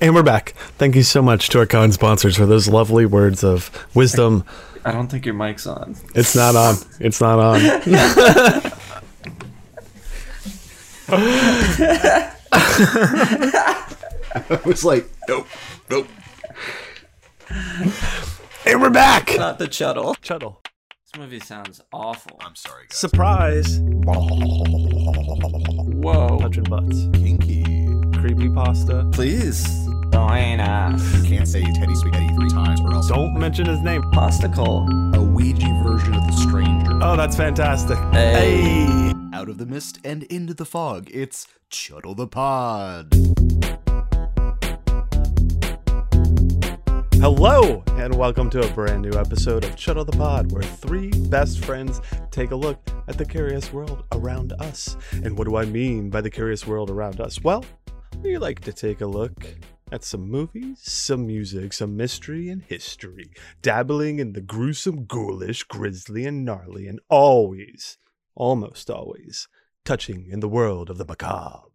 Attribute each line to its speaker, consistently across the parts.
Speaker 1: And we're back. Thank you so much to our kind sponsors for those lovely words of wisdom.
Speaker 2: I don't think your mic's on.
Speaker 1: It's not on. It's not on.
Speaker 3: I was like, nope, nope.
Speaker 1: and we're back.
Speaker 2: Not the Chuddle.
Speaker 1: Chuddle.
Speaker 2: This movie sounds awful.
Speaker 3: I'm sorry, guys.
Speaker 1: Surprise.
Speaker 2: Whoa.
Speaker 1: Touching butts.
Speaker 3: Kinky.
Speaker 1: Creepy pasta.
Speaker 2: Please. Join us.
Speaker 3: You can't say Teddy Spaghetti three times or else
Speaker 1: Don't mention his name.
Speaker 2: Posticle.
Speaker 3: a Ouija version of the stranger.
Speaker 1: Oh, that's fantastic.
Speaker 2: Hey.
Speaker 1: Hey.
Speaker 3: Out of the mist and into the fog, it's Chuddle the Pod.
Speaker 1: Hello, and welcome to a brand new episode of Chuddle the Pod, where three best friends take a look at the curious world around us. And what do I mean by the curious world around us? Well, we like to take a look at some movies, some music, some mystery and history, dabbling in the gruesome, ghoulish, grisly, and gnarly, and always, almost always, touching in the world of the macabre.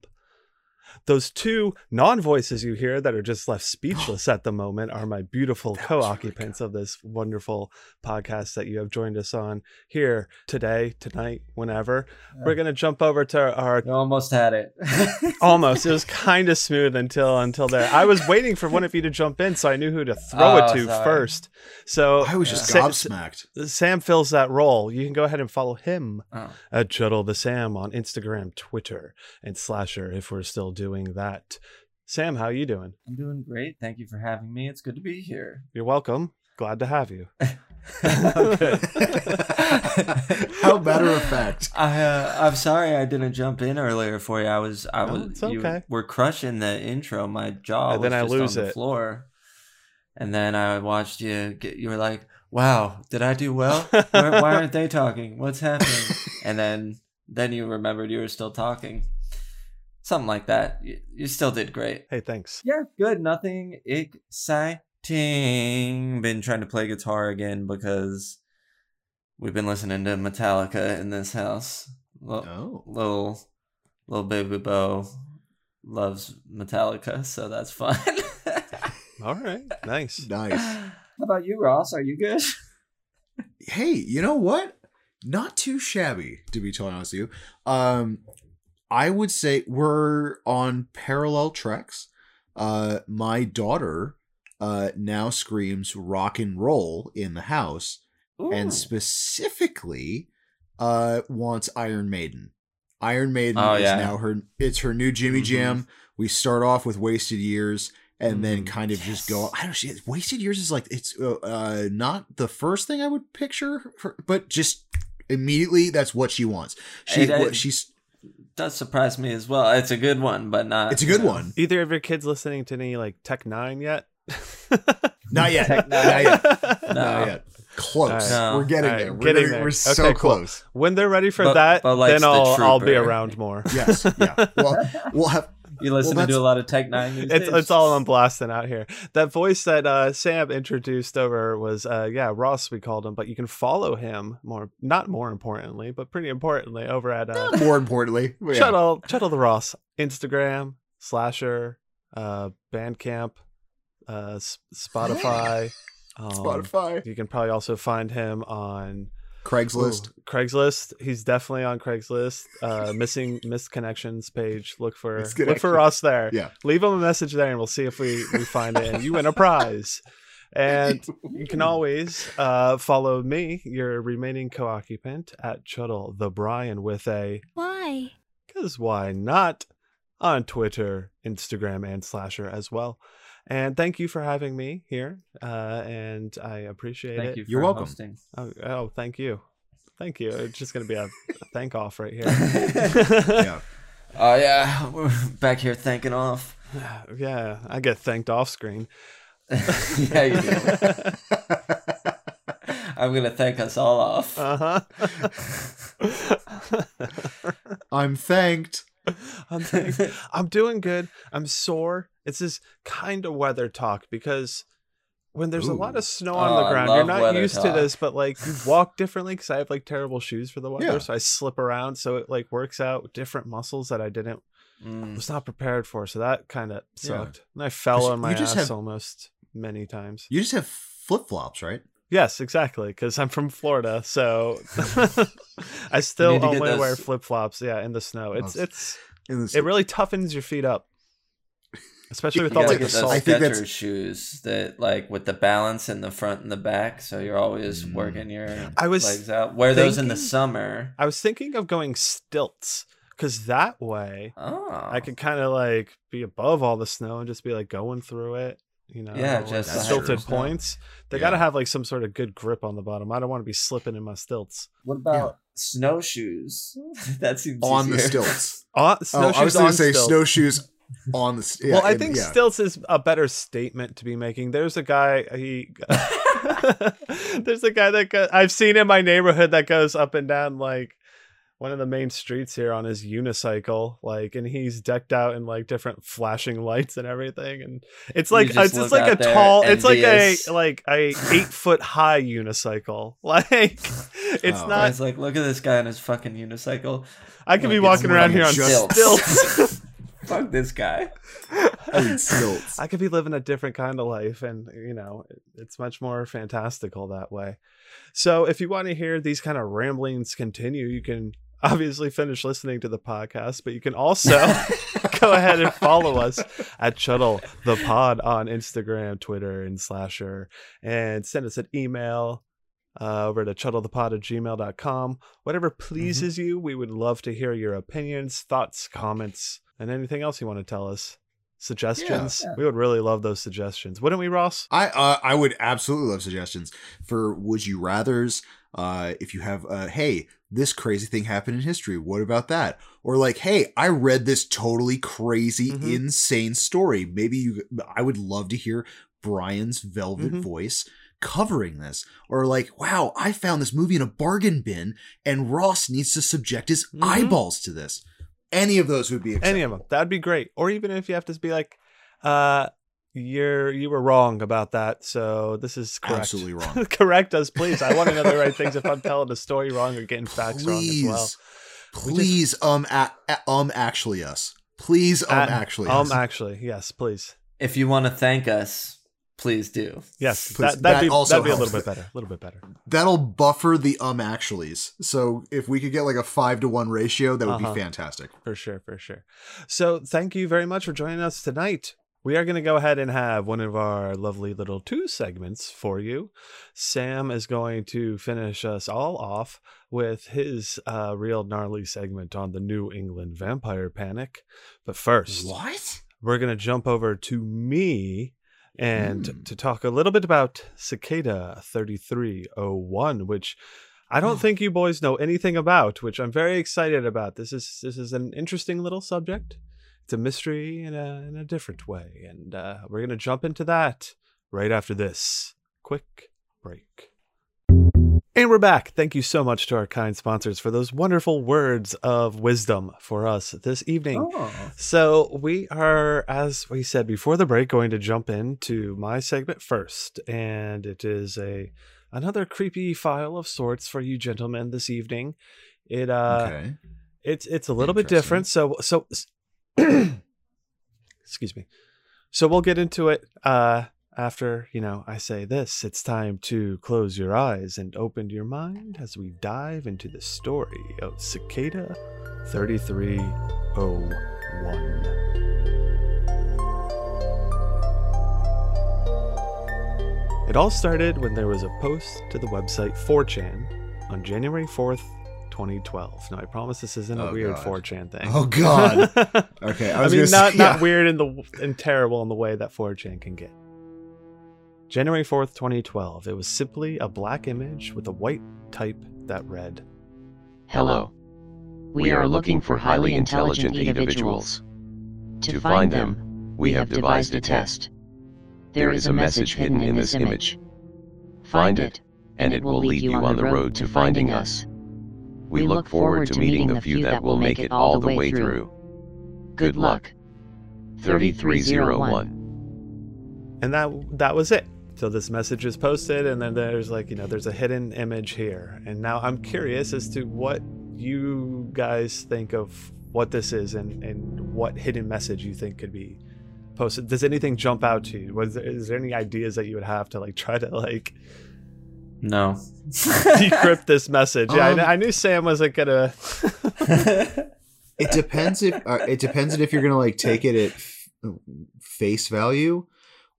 Speaker 1: Those two non voices you hear that are just left speechless at the moment are my beautiful
Speaker 3: That
Speaker 1: co
Speaker 3: was really
Speaker 1: occupants of this wonderful podcast that you have joined us on here today, tonight, whenever. We're going to jump over to our
Speaker 2: You almost had it.
Speaker 1: almost. It was kind of smooth until until there. I was waiting for one of you to jump in so I knew who to throw it
Speaker 2: Oh,
Speaker 1: to
Speaker 2: sorry.
Speaker 1: first. So
Speaker 3: I was just
Speaker 1: Sa-
Speaker 3: gobsmacked.
Speaker 1: Sam fills that role. You can go ahead and follow him
Speaker 2: Oh.
Speaker 1: at Chuddle the Sam on Instagram, Twitter, and Slasher if we're still doing that. Sam, how are you doing?
Speaker 2: I'm doing great. Thank you for having me. It's good to be here.
Speaker 1: You're welcome. Glad to have you.
Speaker 3: How matter of fact.
Speaker 2: I uh, I'm sorry I didn't jump in earlier for you. I was I
Speaker 1: No,
Speaker 2: was
Speaker 1: it's
Speaker 2: you
Speaker 1: okay.
Speaker 2: were crushing the intro. My jaw
Speaker 1: And
Speaker 2: was
Speaker 1: then I
Speaker 2: just
Speaker 1: lose
Speaker 2: on the
Speaker 1: it.
Speaker 2: floor. And then I watched you get you were like, "Wow, did I do well? Why, why aren't they talking? What's happening?" and then then you remembered you were still talking. Something like that. You, you still did great.
Speaker 1: Hey, thanks.
Speaker 2: Yeah, good. Nothing exciting. Been trying to play guitar again because we've been listening to Metallica in this house. Little
Speaker 3: Oh.
Speaker 2: little, little baby Bo loves Metallica, so that's fun.
Speaker 1: All right. Nice.
Speaker 3: Nice.
Speaker 2: How about you, Ross? Are you good?
Speaker 3: Hey, you know what? Not too shabby, to be totally honest with you. Um, I would say we're on parallel tracks. Uh, my daughter uh now screams rock and roll in the house,
Speaker 2: Ooh.
Speaker 3: and specifically uh wants Iron Maiden. Iron Maiden
Speaker 2: Oh,
Speaker 3: is
Speaker 2: yeah.
Speaker 3: now her it's her new Jimmy
Speaker 2: Mhm.
Speaker 3: Jam. We start off with Wasted Years and then
Speaker 2: Mm,
Speaker 3: kind of just go I don't know, she- Wasted Years is like it's uh, uh not the first thing I would picture her, but just immediately that's what she wants. She
Speaker 2: it-
Speaker 3: what she's
Speaker 2: does surprise me as well. It's a good one, but not.
Speaker 3: it's a good
Speaker 2: you know.
Speaker 3: one.
Speaker 1: Either of your kids listening to any like Tech N9ne yet?
Speaker 3: Not yet.
Speaker 2: Tech
Speaker 3: Not yet.
Speaker 2: No.
Speaker 3: Not yet. Close.
Speaker 2: No.
Speaker 3: We're getting
Speaker 1: All right,
Speaker 3: there. We're
Speaker 1: getting
Speaker 3: getting
Speaker 1: there.
Speaker 3: We're
Speaker 1: Okay,
Speaker 3: so
Speaker 1: cool.
Speaker 3: close.
Speaker 1: when they're ready for
Speaker 2: But-
Speaker 1: that,
Speaker 2: but likes
Speaker 1: then
Speaker 2: the
Speaker 1: I'll I'll be around more.
Speaker 3: Yes. Yeah. Well, we'll have
Speaker 2: You listen
Speaker 3: Well,
Speaker 2: to
Speaker 3: that's-
Speaker 2: a lot of Tech N9ne these
Speaker 1: It's
Speaker 2: days?
Speaker 1: it's all I'm blasting out here. That voice that uh, Sam introduced over was uh, yeah Ross we called him, but you can follow him more not more importantly, but pretty importantly over at uh,
Speaker 3: more importantly. yeah.
Speaker 1: Chuddle Chuddle the Ross Instagram slasher uh, Bandcamp uh, Spotify. Um,
Speaker 3: Spotify.
Speaker 1: You can probably also find him on
Speaker 3: Craigslist.
Speaker 1: Ooh, Craigslist. He's definitely on Craigslist. Uh, missing missed connections page. Look for look for
Speaker 3: connection.
Speaker 1: Ross there.
Speaker 3: Yeah.
Speaker 1: Leave him a message there, and we'll see if we we find it, and you win a prize. And you can always uh, follow me, your remaining co-occupant, at Chuddle the Brian with a
Speaker 4: Why?
Speaker 1: because why not on Twitter, Instagram, and Slasher as well. And thank you for having me here, uh, and I appreciate
Speaker 2: Thank
Speaker 1: it.
Speaker 2: you
Speaker 3: You're welcome.
Speaker 2: hosting.
Speaker 1: Oh, oh, thank you. Thank you. It's just going to be a, a thank off right here.
Speaker 3: Yeah.
Speaker 2: Oh yeah, we're back here thanking off.
Speaker 1: yeah, I get thanked off screen.
Speaker 2: yeah, you do. I'm gonna thank us all off.
Speaker 1: Uh huh.
Speaker 3: I'm thanked.
Speaker 1: I'm, I'm doing good. I'm sore. It's this kind of weather talk because when there's a lot of snow
Speaker 2: Oh,
Speaker 1: on the ground, you're not used to this, but like you walk differently because I have like terrible shoes for the weather.
Speaker 3: Yeah.
Speaker 1: So I slip around. So it like works out different muscles that I didn't
Speaker 2: Mm.
Speaker 1: was not prepared for. So that kind of
Speaker 3: Yeah.
Speaker 1: sucked. And I fell on my ass
Speaker 3: have-
Speaker 1: almost many times.
Speaker 3: You just have flip flops, right?
Speaker 1: Yes, exactly. Because I'm from Florida, so I still
Speaker 2: need to get
Speaker 1: only wear flip flops. Yeah, in the snow. It's
Speaker 3: Those-
Speaker 1: it's
Speaker 3: In this,
Speaker 1: it really toughens your feet up, especially with
Speaker 2: You
Speaker 1: all like the
Speaker 2: get
Speaker 1: salt.
Speaker 3: I think that's-
Speaker 2: shoes that like with the balance in the front and the back, so you're always
Speaker 3: Mm.
Speaker 2: working your
Speaker 1: I was
Speaker 2: legs out. Wear those in the
Speaker 1: thinking-
Speaker 2: summer.
Speaker 1: I was thinking of going stilts because that way
Speaker 2: Oh,
Speaker 1: I could kind of like be above all the snow and just be like going through it. You know,
Speaker 2: Yeah, just
Speaker 3: the
Speaker 1: stilted
Speaker 2: snow.
Speaker 1: points. They
Speaker 3: Yeah.
Speaker 1: got to have like some sort of good grip on the bottom. I don't want to be slipping in my stilts.
Speaker 2: What about snowshoes? that seems
Speaker 3: on the
Speaker 2: easier.
Speaker 3: stilts.
Speaker 1: On,
Speaker 3: Oh, I was going to say
Speaker 1: stilts.
Speaker 3: snowshoes on the. s- Yeah,
Speaker 1: well, I
Speaker 3: and-
Speaker 1: think
Speaker 3: yeah.
Speaker 1: stilts is a better statement to be making. There's a guy he There's a guy that go, I've seen in my neighborhood that goes up and down like one of the main streets here on his unicycle like and he's decked out in like different flashing lights and everything and it's like
Speaker 2: just
Speaker 1: it's,
Speaker 2: just
Speaker 1: like a
Speaker 2: out there
Speaker 1: tall it's like a like a 8 foot high unicycle like it's
Speaker 3: Oh.
Speaker 1: not
Speaker 2: It's like, look at this guy on his fucking unicycle.
Speaker 1: I could be
Speaker 2: like, it's
Speaker 1: walking around here on
Speaker 3: just-
Speaker 1: stilts
Speaker 2: Fuck this guy.
Speaker 3: I stilts.
Speaker 1: I could be living a different kind of life, and you know, it's much more fantastical that way. So, if you want to hear these kind of ramblings continue, you can obviously finish listening to the podcast, but you can also go ahead and follow us at Chuddle the Pod on Instagram, Twitter, and Slasher, and send us an email. Uh, over to chuddlethepod at gmail.com. Whatever pleases you, we would love to hear your opinions, thoughts, comments, and anything else you want to tell us. Suggestions.
Speaker 2: Yeah.
Speaker 1: We would really love those suggestions. Wouldn't we, Ross?
Speaker 3: I uh, I would absolutely love suggestions for would you rather's. Uh, if you have, uh, hey, this crazy thing happened in history. What about that? Or like, hey, I read this totally crazy,
Speaker 1: Mhm.
Speaker 3: insane story. Maybe you. I would love to hear Brian's velvet
Speaker 1: Mhm.
Speaker 3: voice covering this. Or like, wow, I found this movie in a bargain bin, and Ross needs to subject his
Speaker 1: Mhm.
Speaker 3: eyeballs to this. Any of those would be acceptable.
Speaker 1: Any of them. That'd be great. Or even if you have to be like, uh, you're you were wrong about that, so this is correct.
Speaker 3: Absolutely wrong.
Speaker 1: correct us, please. I want to know the right things if I'm telling the story wrong or getting facts wrong as well. We
Speaker 3: Please, um, a- a- um, actually us. Please, um,
Speaker 1: At-
Speaker 3: actually
Speaker 1: Um,
Speaker 3: us.
Speaker 1: actually, yes, please.
Speaker 2: If you want to thank us, please do.
Speaker 1: Yes,
Speaker 3: Please,
Speaker 1: that, that'd
Speaker 3: that
Speaker 1: be
Speaker 3: also
Speaker 1: that'd be a little bit better. A little bit better.
Speaker 3: That'll buffer the um actuallys. So if we could get like a five to one ratio, that would
Speaker 1: Uh-huh.
Speaker 3: be fantastic.
Speaker 1: For sure, for sure. So thank you very much for joining us tonight. We are going to go ahead and have one of our lovely little two segments for you. Sam is going to finish us all off with his uh, real gnarly segment on the New England vampire panic. But first,
Speaker 3: What?
Speaker 1: we're going to jump over to me and
Speaker 3: Hmm.
Speaker 1: to talk a little bit about Cicada 3301, which I don't think you boys know anything about, which I'm very excited about. This is this is an interesting little subject. It's a mystery in a in a different way, and uh, we're gonna jump into that right after this quick break. And we're back. Thank you so much to our kind sponsors for those wonderful words of wisdom for us this evening.
Speaker 2: Oh.
Speaker 1: So we are, as we said before the break, going to jump into my segment first, and it is a another creepy file of sorts for you gentlemen this evening. It uh,
Speaker 3: okay.
Speaker 1: it's it's a little bit different. So so, excuse me. So we'll get into it uh after you know I say this. It's time to close your eyes and open your mind as we dive into the story of Cicada thirty three oh one. It all started when there was a post to the website 4chan on January 4th, 2012. Now, I promise this isn't a
Speaker 3: Oh,
Speaker 1: weird
Speaker 3: God.
Speaker 1: 4chan thing.
Speaker 3: Oh, God. Okay. I,
Speaker 1: I, mean, not
Speaker 3: say,
Speaker 1: not weird in the and terrible in the way that 4chan can get. January 4th, 2012. It was simply a black image with a white type that read,
Speaker 4: Hello. We are looking for highly intelligent individuals. To find them, we have devised a test. There is a message hidden in this image. Find it, and it will lead you on the road to finding us. We look forward to meeting the few that will make it all the way through. Good luck. 3301.
Speaker 1: and that that was it. So this message is posted, and then there's like you know there's a hidden image here. And now I'm curious as to what you guys think of what this is and and what hidden message you think could be posted. Does anything jump out to you? Was there, is there any ideas that you would have to like try to like
Speaker 2: No.
Speaker 1: decrypt this message? Yeah, I,
Speaker 3: Um,
Speaker 1: I knew Sam wasn't gonna.
Speaker 3: It depends if uh, it depends on if you're gonna like take it at f- face value,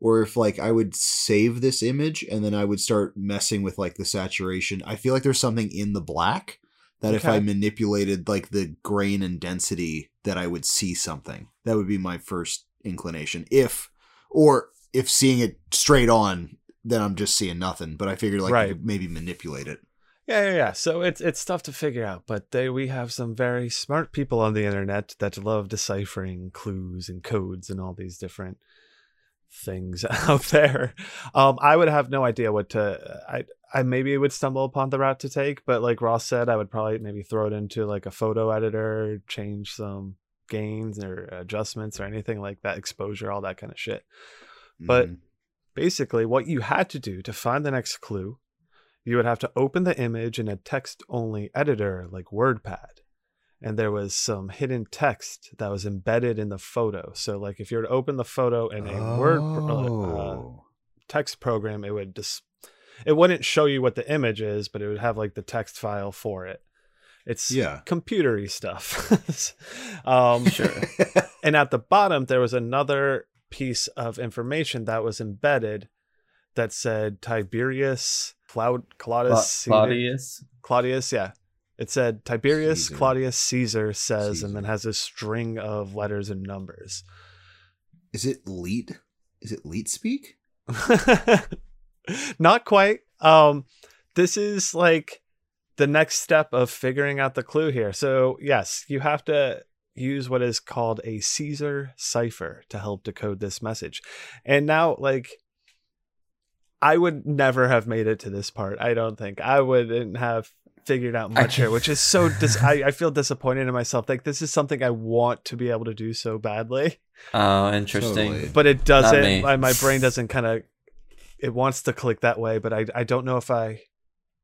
Speaker 3: or if like I would save this image and then I would start messing with like the saturation. I feel like there's something in the black that if I manipulated like the grain and density, that I would see something. That would be my first inclination. If or if seeing it straight on, then I'm just seeing nothing. But I figured like
Speaker 1: Right.
Speaker 3: maybe manipulate it.
Speaker 1: Yeah, yeah, yeah. So it's it's tough to figure out, but they we have some very smart people on the internet that love deciphering clues and codes and all these different things out there. Um, I would have no idea what to. I I maybe would stumble upon the route to take, but like Ross said, I would probably maybe throw it into like a photo editor, change some gains or adjustments or anything like that, exposure, all that kind of shit. But
Speaker 3: Mhm.
Speaker 1: basically what you had to do to find the next clue you would have to open the image in a text only editor like wordpad and there was some hidden text that was embedded in the photo so like if you were to open the photo in a word uh,
Speaker 3: Oh.
Speaker 1: text program it would just it wouldn't show you what the image is but it would have like the text file for it it's
Speaker 3: yeah.
Speaker 1: computery stuff um
Speaker 2: Sure.
Speaker 1: and at the bottom there was another piece of information that was embedded that said Tiberius Cloud Claudius
Speaker 2: Cla- Claudius.
Speaker 1: Claudius, yeah. It said Tiberius
Speaker 3: Caesar.
Speaker 1: Claudius Caesar says and then has a string of letters and numbers.
Speaker 3: Is it leet? Is it leet speak?
Speaker 1: Not quite. Um this is like the next step of figuring out the clue here. So, yes, you have to use what is called a Caesar cipher to help decode this message. And now like I would never have made it to this part. I don't think. I wouldn't have figured out
Speaker 2: I
Speaker 1: much here, which is so dis- I, I feel disappointed in myself. Like this is something I want to be able to do so badly
Speaker 2: Oh, interesting.
Speaker 3: Totally.
Speaker 1: but it doesn't my, my brain doesn't kind of it wants to click that way but I, I don't know if i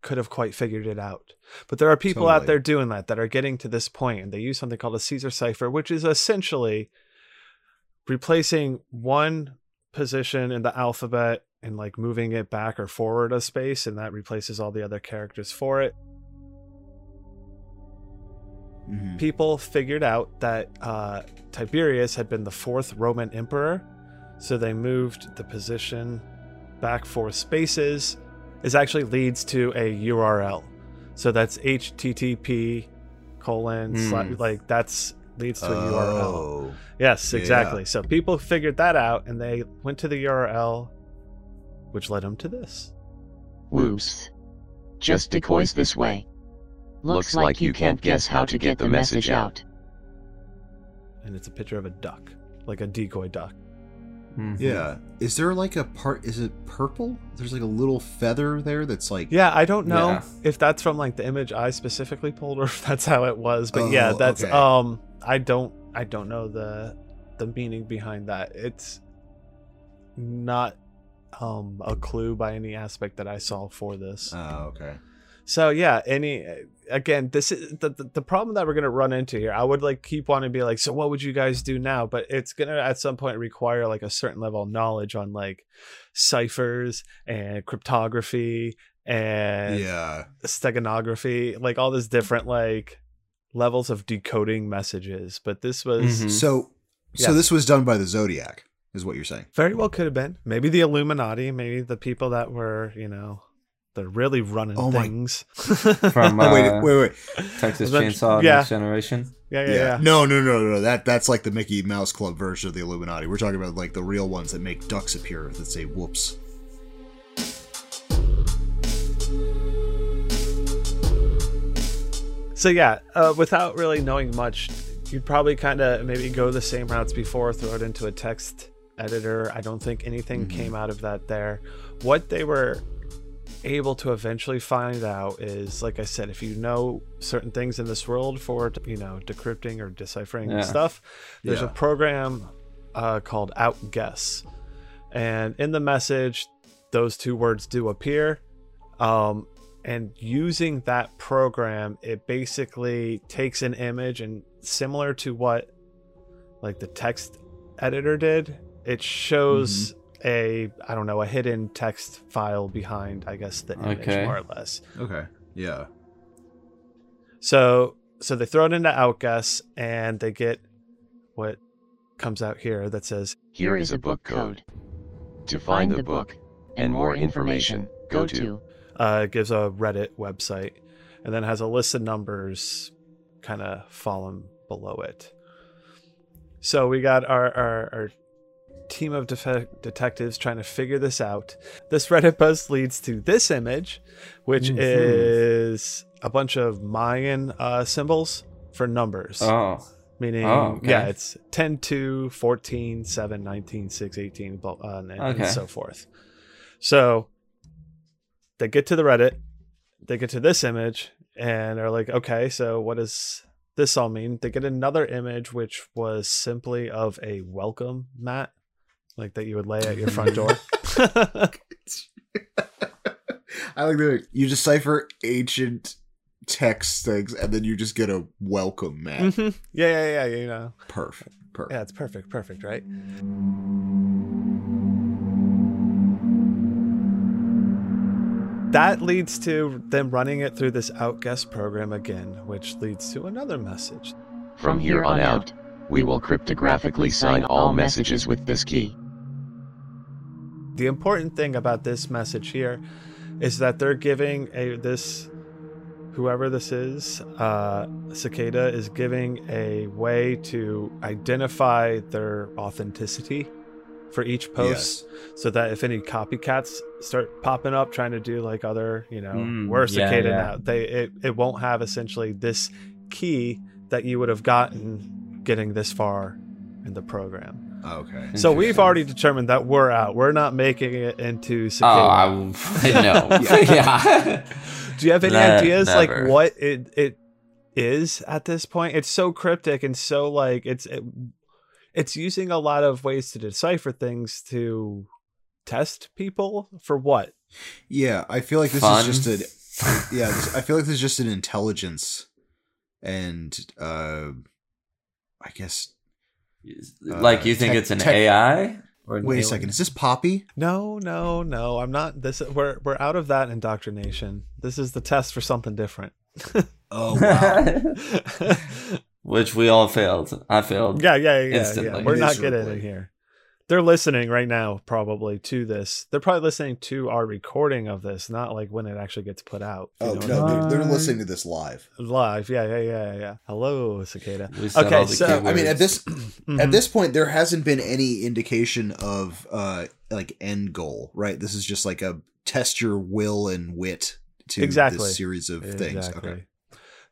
Speaker 1: could have quite figured it out but there are people out there doing that that are getting to this point and they use something called a caesar cipher which is essentially replacing one position in the alphabet and like moving it back or forward a space and that replaces all the other characters for it
Speaker 3: Mhm.
Speaker 1: people figured out that uh, Tiberius had been the fourth Roman emperor, so they moved the position back four spaces. This actually leads to a URL, so that's HTTP colon
Speaker 2: Hmm.
Speaker 1: sla- like that's leads to a URL.
Speaker 3: Oh.
Speaker 1: Yes,
Speaker 3: Yeah.
Speaker 1: exactly. So people figured that out, and they went to the URL, which led them to this.
Speaker 4: Whoops. Just decoys this way. Looks like you can't guess how to get the message out.
Speaker 1: And it's a picture of a duck, like a decoy duck.
Speaker 2: Mhm.
Speaker 3: Yeah. Is there like a part? Is it purple? There's like a little feather there that's like.
Speaker 1: Yeah, I don't know
Speaker 2: Yeah.
Speaker 1: if that's from like the image I specifically pulled or if that's how it was, but yeah,
Speaker 3: Oh,
Speaker 1: that's
Speaker 3: okay.
Speaker 1: um I don't I don't know the the meaning behind that. It's not um a clue by any aspect that I saw for this.
Speaker 3: Oh, okay.
Speaker 1: So yeah, any again, this is the, the the problem that we're gonna run into here. I would like keep wanting to be like, so what would you guys do now? But it's gonna at some point require like a certain level of knowledge on like ciphers and cryptography and
Speaker 3: Yeah.
Speaker 1: steganography, like all this different like levels of decoding messages. But this was
Speaker 2: Mhm.
Speaker 3: So, so
Speaker 1: Yeah.
Speaker 3: this was done by the Zodiac, is what you're saying?
Speaker 1: very well could have been maybe the Illuminati, maybe the people that were you know they're really running
Speaker 3: Oh
Speaker 1: things.
Speaker 2: From
Speaker 3: Oh, wait,
Speaker 2: uh,
Speaker 3: wait, wait.
Speaker 2: Texas Chainsaw
Speaker 1: yeah.
Speaker 2: Next Generation.
Speaker 1: yeah, yeah, yeah.
Speaker 3: No, no, no, no. That that's like the Mickey Mouse Club version of the Illuminati. We're talking about like the real ones that make ducks appear that say "whoops."
Speaker 1: So yeah, uh, without really knowing much, you'd probably kind of maybe go the same routes before, throw it into a text editor. I don't think anything
Speaker 3: Mhm.
Speaker 1: came out of that there. What they were able to eventually find out is, like I said, if you know certain things in this world for you know decrypting or deciphering
Speaker 2: Yeah.
Speaker 1: stuff, there's a program uh, called Outguess, and in the message, those two words do appear. Um, and using that program, it basically takes an image and similar to what like the text editor did. It shows
Speaker 2: Mm-hmm.
Speaker 1: A I don't know a hidden text file behind I guess the image
Speaker 2: Okay.
Speaker 1: more or less.
Speaker 3: Okay. Yeah.
Speaker 1: So so they throw it into Outguess and they get what comes out here that says
Speaker 4: Here is a book code. To find the book and more information, go to
Speaker 1: uh, gives a Reddit website and then has a list of numbers kind of fallen below it. So we got our, our, our team of defe- detectives trying to figure this out. This Reddit post leads to this image, which
Speaker 2: Mhm.
Speaker 1: is a bunch of Mayan uh, symbols for numbers.
Speaker 2: Oh.
Speaker 1: Meaning,
Speaker 2: Oh, okay.
Speaker 1: yeah, it's 10, 2, 14, 7, 19, 6, 18, uh, and, and so forth. So they get to the Reddit, they get to this image, and they're like, okay, so what does this all mean? They get another image, which was simply of a welcome mat, like that you would lay at your front door.
Speaker 3: I like that you decipher ancient text things and then you just get a welcome mat.
Speaker 1: Mhm. Yeah, yeah, yeah, you know.
Speaker 3: Perfect. Perfect.
Speaker 1: Yeah, it's perfect, perfect, right? That leads to them running it through this outguess program again, which leads to another message.
Speaker 4: From here on out, we will cryptographically sign all messages with this key.
Speaker 1: The important thing about this message here is that they're giving a this whoever this is, uh, Cicada is giving a way to identify their authenticity for each post. so that if any copycats start popping up trying to do like other you know
Speaker 2: Mm,
Speaker 1: we're
Speaker 2: yeah,
Speaker 1: cicada
Speaker 2: yeah.
Speaker 1: now they it, it won't have essentially this key that you would have gotten getting this far in the program
Speaker 3: Okay.
Speaker 1: so we've already determined that we're out we're not making it into
Speaker 2: Oh,
Speaker 1: cicada
Speaker 2: I, I know. yeah.
Speaker 1: do you have any
Speaker 2: Ne-
Speaker 1: ideas
Speaker 2: never.
Speaker 1: like what it it is at this point it's so cryptic and so like it's it, it's using a lot of ways to decipher things to test people for what
Speaker 3: Yeah, I feel like this
Speaker 2: Fun.
Speaker 3: is just a yeah, this, I feel like this is just an intelligence and uh I guess
Speaker 2: like uh, you think
Speaker 3: tech-
Speaker 2: it's an
Speaker 3: tech-
Speaker 2: AI? Or an
Speaker 3: wait a second, is this Poppy?
Speaker 1: No, no, no. I'm not. This we're we're out of that indoctrination. This is the test for something different.
Speaker 3: Oh wow.
Speaker 2: Which we all failed. I failed.
Speaker 1: yeah, yeah, yeah, yeah.
Speaker 2: Instantly.
Speaker 1: We're not getting
Speaker 3: Miserably.
Speaker 1: in here. They're listening right now, probably to this. They're probably listening to our recording of this, not like when it actually gets put out.
Speaker 3: Oh no,
Speaker 1: I mean?
Speaker 3: they're, they're listening to this live.
Speaker 1: live. Yeah, yeah, yeah, yeah. Hello, cicada.
Speaker 2: We
Speaker 1: Okay, so-
Speaker 3: I mean at this
Speaker 1: Mhm.
Speaker 3: at this point there hasn't been any indication of uh like end goal, right? This is just like a test your will and wit to
Speaker 1: Exactly.
Speaker 3: this series of things. Okay.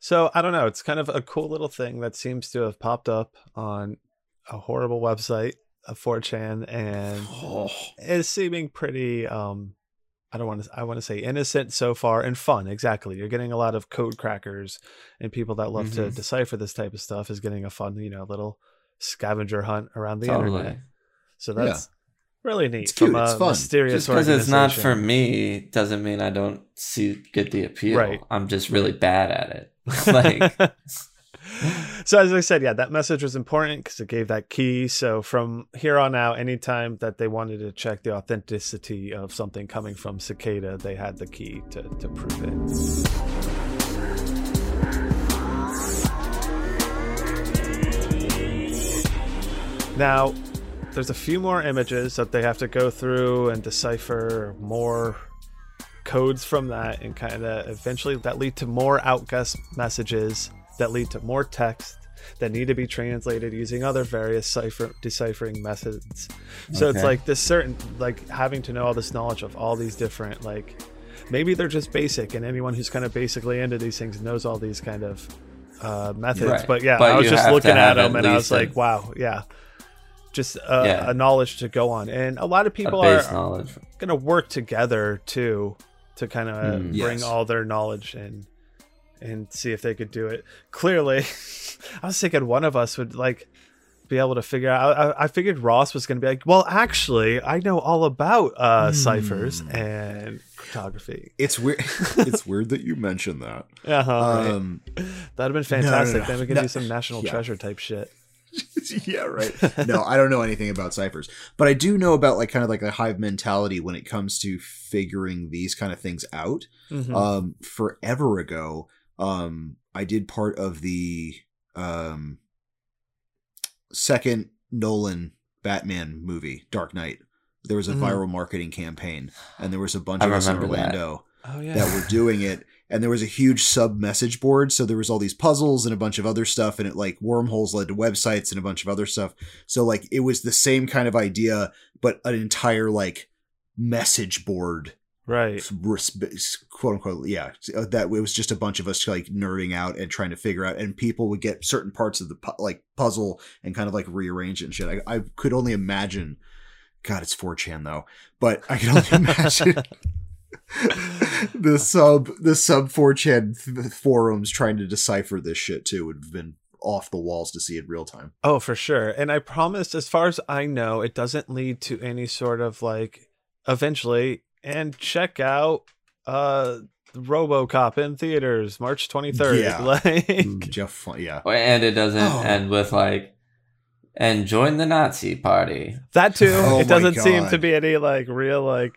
Speaker 1: So I don't know. It's kind of a cool little thing that seems to have popped up on a horrible website of 4chan and
Speaker 3: Oh,
Speaker 1: is seeming pretty um I don't want to I want to say innocent so far and fun. Exactly. You're getting a lot of code crackers and people that love to
Speaker 2: Mhm.
Speaker 1: decipher this type of stuff is getting a fun, you know, little scavenger hunt around the
Speaker 2: Totally.
Speaker 1: internet. So that's really neat
Speaker 3: It's cute,
Speaker 1: from a
Speaker 3: it's fun.
Speaker 1: mysterious
Speaker 2: Just because it's not for me doesn't mean I don't see get the appeal.
Speaker 1: Right.
Speaker 2: I'm just really bad at it. like
Speaker 1: so as I said, yeah, that message was important because it gave that key. So from here on out, anytime that they wanted to check the authenticity of something coming from Cicada, they had the key to, to prove it. Now, there's a few more images that they have to go through and decipher more codes from that and kind of eventually that lead to more outguess messages that lead to more text that need to be translated using other various cipher deciphering methods so it's like this certain like having to know all this knowledge of all these different like maybe they're just basic and anyone who's kind of basically into these things knows all these kind of uh, methods
Speaker 2: Right.
Speaker 1: but yeah
Speaker 2: But
Speaker 1: i was just looking at
Speaker 2: have at
Speaker 1: them and i was like wow yeah just uh,
Speaker 2: Yeah.
Speaker 1: a knowledge to go on and a lot of people are
Speaker 2: base knowledge.
Speaker 1: going to work together too to kind of
Speaker 2: Mm.
Speaker 1: bring
Speaker 3: Yes.
Speaker 1: all their knowledge and and see if they could do it. Clearly, I was thinking one of us would like be able to figure out. I, I figured Ross was going to be like, "Well, actually, I know all about uh, ciphers and cryptography."
Speaker 3: It's weird. it's weird that you mentioned that.
Speaker 1: Uh-huh, right.
Speaker 3: Um,
Speaker 1: That'd have been
Speaker 3: no, no,
Speaker 1: fantastic.
Speaker 3: no.
Speaker 1: Then we could
Speaker 3: No,
Speaker 1: do some national
Speaker 3: yeah.
Speaker 1: treasure type shit.
Speaker 3: yeah, right. No, I don't know anything about ciphers, but I do know about like kind of like a hive mentality when it comes to figuring these kind of things out.
Speaker 1: Mhm.
Speaker 3: Um, forever ago, um, I did part of the um second Nolan Batman movie, Dark Knight. There was a
Speaker 1: Mhm.
Speaker 3: viral marketing campaign, and there was a bunch
Speaker 2: I
Speaker 3: of us in
Speaker 2: remember that.
Speaker 3: Orlando
Speaker 1: oh yeah.
Speaker 3: that were doing it and there was a huge sub message board so there was all these puzzles and a bunch of other stuff and it like wormholes led to websites and a bunch of other stuff so like it was the same kind of idea but an entire like message board
Speaker 1: right.
Speaker 3: quote unquote yeah uh, that it was just a bunch of us like nerding out and trying to figure out and people would get certain parts of the pu- like puzzle and kind of like rearrange it and shit i, I could only imagine god it's 4chan though but i can only imagine the sub the sub 4chan forums trying to decipher this shit too would have been off the walls to see it real time
Speaker 1: Oh, for sure. And I promise as far as I know, it doesn't lead to any sort of like eventually. And check out uh RoboCop in theaters March 23rd.
Speaker 3: Yeah.
Speaker 1: Like
Speaker 3: jeff yeah
Speaker 2: And it doesn't
Speaker 3: Oh.
Speaker 2: end with like, and join the Nazi party.
Speaker 1: that too.
Speaker 3: Oh
Speaker 1: it doesn't seem to be any like real like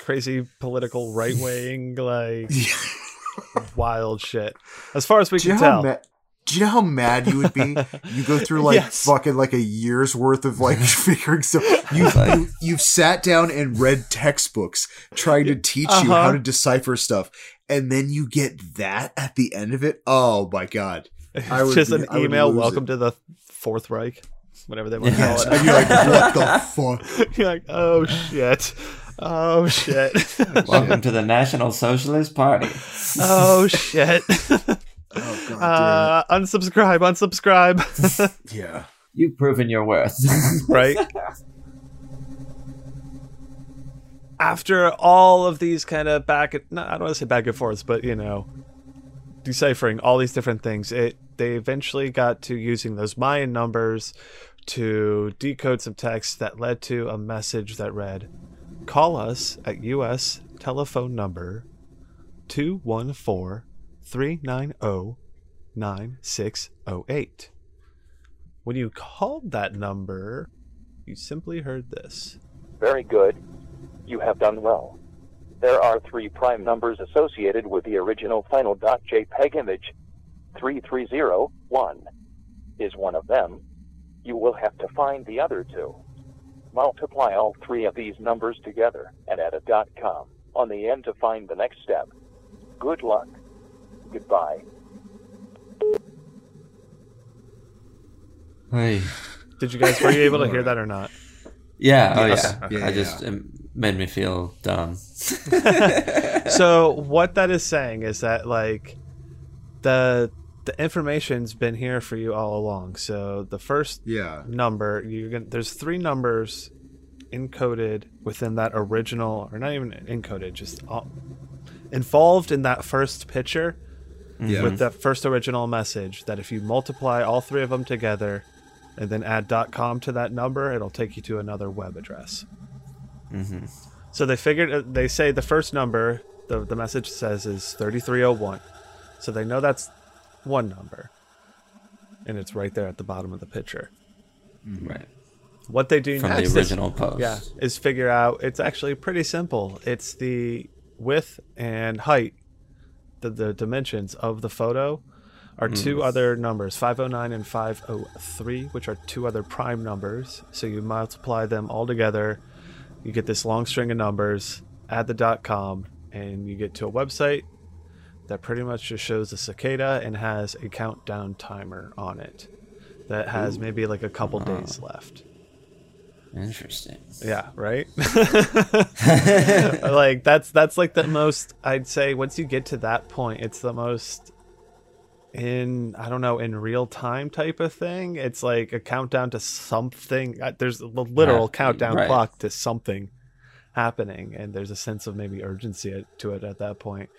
Speaker 1: crazy political right wing like wild shit. As far as we
Speaker 3: do
Speaker 1: can tell.
Speaker 3: ma- do you know how mad you would be? You go through like
Speaker 1: Yes.
Speaker 3: fucking like a year's worth of like figuring stuff. You, you you've sat down and read textbooks trying to teach you how
Speaker 1: Uh-huh.
Speaker 3: to decipher stuff, and then you get that at the end of it. Oh my god! I would
Speaker 1: just
Speaker 3: be-
Speaker 1: an
Speaker 3: I
Speaker 1: email.
Speaker 3: lose
Speaker 1: Welcome
Speaker 3: it.
Speaker 1: to the Fourth Reich, whatever they want to
Speaker 3: Yes,
Speaker 1: call
Speaker 3: I'd
Speaker 1: it.
Speaker 3: be like, what the fuck?
Speaker 1: You're like, oh shit, oh shit,
Speaker 2: Welcome to the National Socialist Party.
Speaker 1: oh shit.
Speaker 3: Oh god,
Speaker 1: uh, unsubscribe, unsubscribe.
Speaker 3: yeah.
Speaker 2: You've proven your worth.
Speaker 1: right? After all of these kind of back, no, I don't want to say back and forths, but you know, deciphering all these different things, it they eventually got to using those Mayan numbers to decode some text that led to a message that read, "Call us at U.S. telephone number two one four three nine zero nine six zero eight." When you called that number, you simply heard this.
Speaker 5: Very good. You have done well. There are three prime numbers associated with the original final .jpeg image. 3301 is one of them. You will have to find the other two. Multiply all three of these numbers together and add a .com on the end to find the next step. Good luck. Goodbye.
Speaker 2: Hey.
Speaker 1: Did you guys were you able to hear that or not?
Speaker 2: Yeah, oh
Speaker 3: Yes.
Speaker 2: yeah.
Speaker 3: Yeah,
Speaker 2: I
Speaker 3: yeah,
Speaker 2: just it made me feel dumb.
Speaker 1: so what that is saying is that like the the information's been here for you all along. So the first
Speaker 3: Yeah.
Speaker 1: number you gonna there's three numbers encoded within that original or not even encoded just all, involved in that first picture
Speaker 3: Yeah.
Speaker 1: with that first original message that if you multiply all three of them together and then add .com to that number it'll take you to another web address.
Speaker 2: Hmm
Speaker 1: so they figured uh, they say the first number the, the message says is 3301 so they know that's one number. And it's right there at the bottom of the picture.
Speaker 2: Right.
Speaker 1: what they do
Speaker 2: From
Speaker 1: next
Speaker 2: the
Speaker 1: is-
Speaker 2: original post.
Speaker 1: yeah is figure out it's actually pretty simple. It's the width and height the, the dimensions of the photo are two mm. other numbers 509 and 503 which are two other prime numbers. So you multiply them all together you get this long string of numbers add the dot com and you get to a website that pretty much just shows a cicada and has a countdown timer on it that has maybe like a couple uh-huh. days left
Speaker 2: Interesting.
Speaker 1: yeah, right. like that's that's like the most I'd say once you get to that point, it's the most in I don't know in real time type of thing. It's like a countdown to something. uh, There's a literal
Speaker 2: Uh,
Speaker 1: countdown
Speaker 2: right.
Speaker 1: clock to something happening, and there's a sense of maybe urgency to it at that point.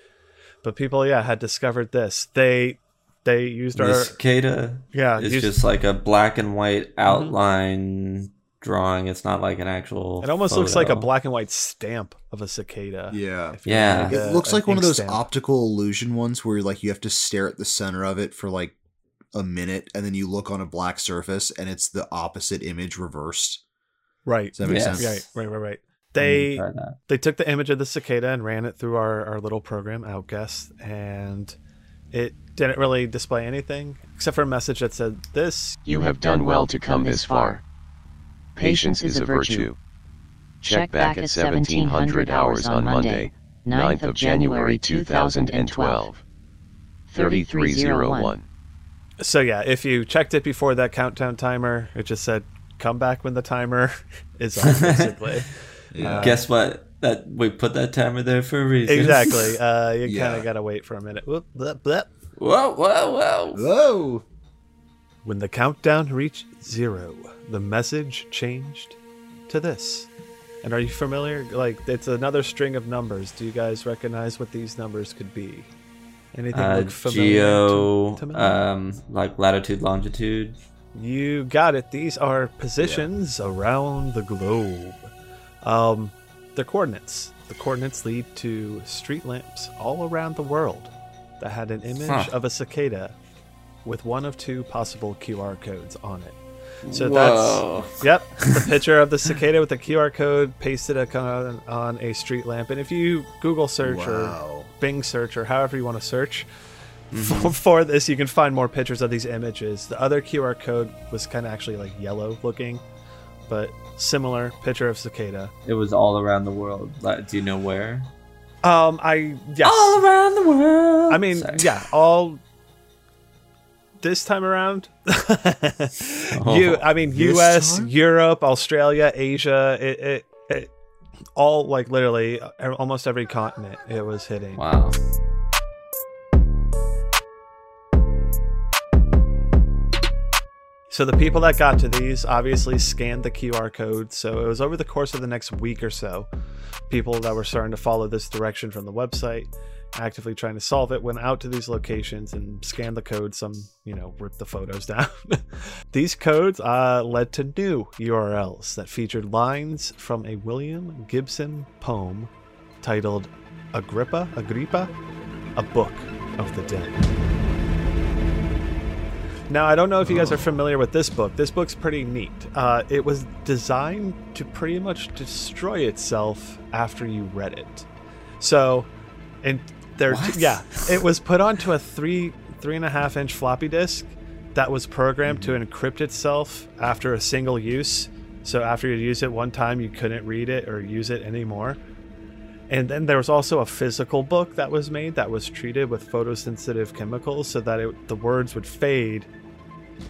Speaker 1: But people, yeah, had discovered this. They they used
Speaker 2: The
Speaker 1: our
Speaker 2: cicada
Speaker 1: yeah
Speaker 2: it's
Speaker 1: used-
Speaker 2: just like a black and white outline drawing. It's not like an actual.
Speaker 1: it almost looks like a black and white stamp of a cicada.
Speaker 3: Yeah.
Speaker 2: Yeah.
Speaker 1: like
Speaker 3: It uh,
Speaker 1: a-
Speaker 3: looks like one of those
Speaker 1: stamp.
Speaker 3: optical illusion ones where like you have to stare at the center of it for like a minute and then you look on a black surface and it's the opposite image reversed.
Speaker 1: Right.
Speaker 3: Does that make
Speaker 2: Yes.
Speaker 3: sense?
Speaker 1: Right, right, right, right. They
Speaker 2: gonna try that.
Speaker 1: they took the image of the cicada and ran it through our, our little program, Outguess, and it didn't really display anything except for a message that said this
Speaker 4: You have done well to come this far. Patience is a virtue. Check back at 1700 hours on Monday, 9th of January 2012. 3301.
Speaker 1: So yeah, if you checked it before that countdown timer, it just said come back when the timer is on basically.
Speaker 3: Yeah.
Speaker 2: Guess what? That we put that timer there for a reason.
Speaker 1: exactly. Uh, you
Speaker 3: Yeah.
Speaker 1: kind of got to wait for a minute. Whoop, blep, blep.
Speaker 2: Whoa, whoa, whoa!
Speaker 3: Whoa!
Speaker 1: When the countdown reached zero, the message changed to this. And are you familiar? Like, it's another string of numbers. Do you guys recognize what these numbers could be? Anything
Speaker 2: Uh,
Speaker 1: look familiar?
Speaker 2: geo,
Speaker 1: to, to
Speaker 2: um, like latitude, longitude.
Speaker 1: You got it. These are positions around the globe. Um, the coordinates. The coordinates lead to street lamps all around the world that had an image
Speaker 2: Huh.
Speaker 1: of a cicada with one of two possible QR codes on it. So
Speaker 2: Whoa.
Speaker 1: that's yep, the picture of the cicada with the QR code pasted on, on a street lamp. And if you Google search or Bing search or however you want to search for, for this, you can find more pictures of these images. The other QR code was kind of actually like yellow looking, but similar picture of cicada.
Speaker 2: It was all around the world. Do you know where?
Speaker 1: Um, I yes,
Speaker 2: All around the world.
Speaker 1: I mean
Speaker 2: Sorry.
Speaker 1: yeah, all this time around. you, I mean,
Speaker 3: This
Speaker 1: U.S.,
Speaker 3: time?
Speaker 1: Europe, Australia, Asia. It, it, it all like literally uh, almost every continent it was hitting.
Speaker 2: Wow.
Speaker 1: So the people that got to these obviously scanned the QR code. So it was over the course of the next week or so, people that were starting to follow this direction from the website, actively trying to solve it, went out to these locations and scanned the code. Some, you know, ripped the photos down. these codes uh, led to new URLs that featured lines from a William Gibson poem titled Agrippa, Agrippa, a book of the dead. Now, I don't know if you guys are familiar with this book. This book's pretty neat. Uh, it was designed to pretty much destroy itself after you read it. So, and there,
Speaker 2: What?
Speaker 1: yeah, it was put onto a three three and a half inch floppy disk that was programmed to encrypt itself after a single use. So after you use it one time, you couldn't read it or use it anymore. And then there was also a physical book that was made that was treated with photosensitive chemicals so that it, the words would fade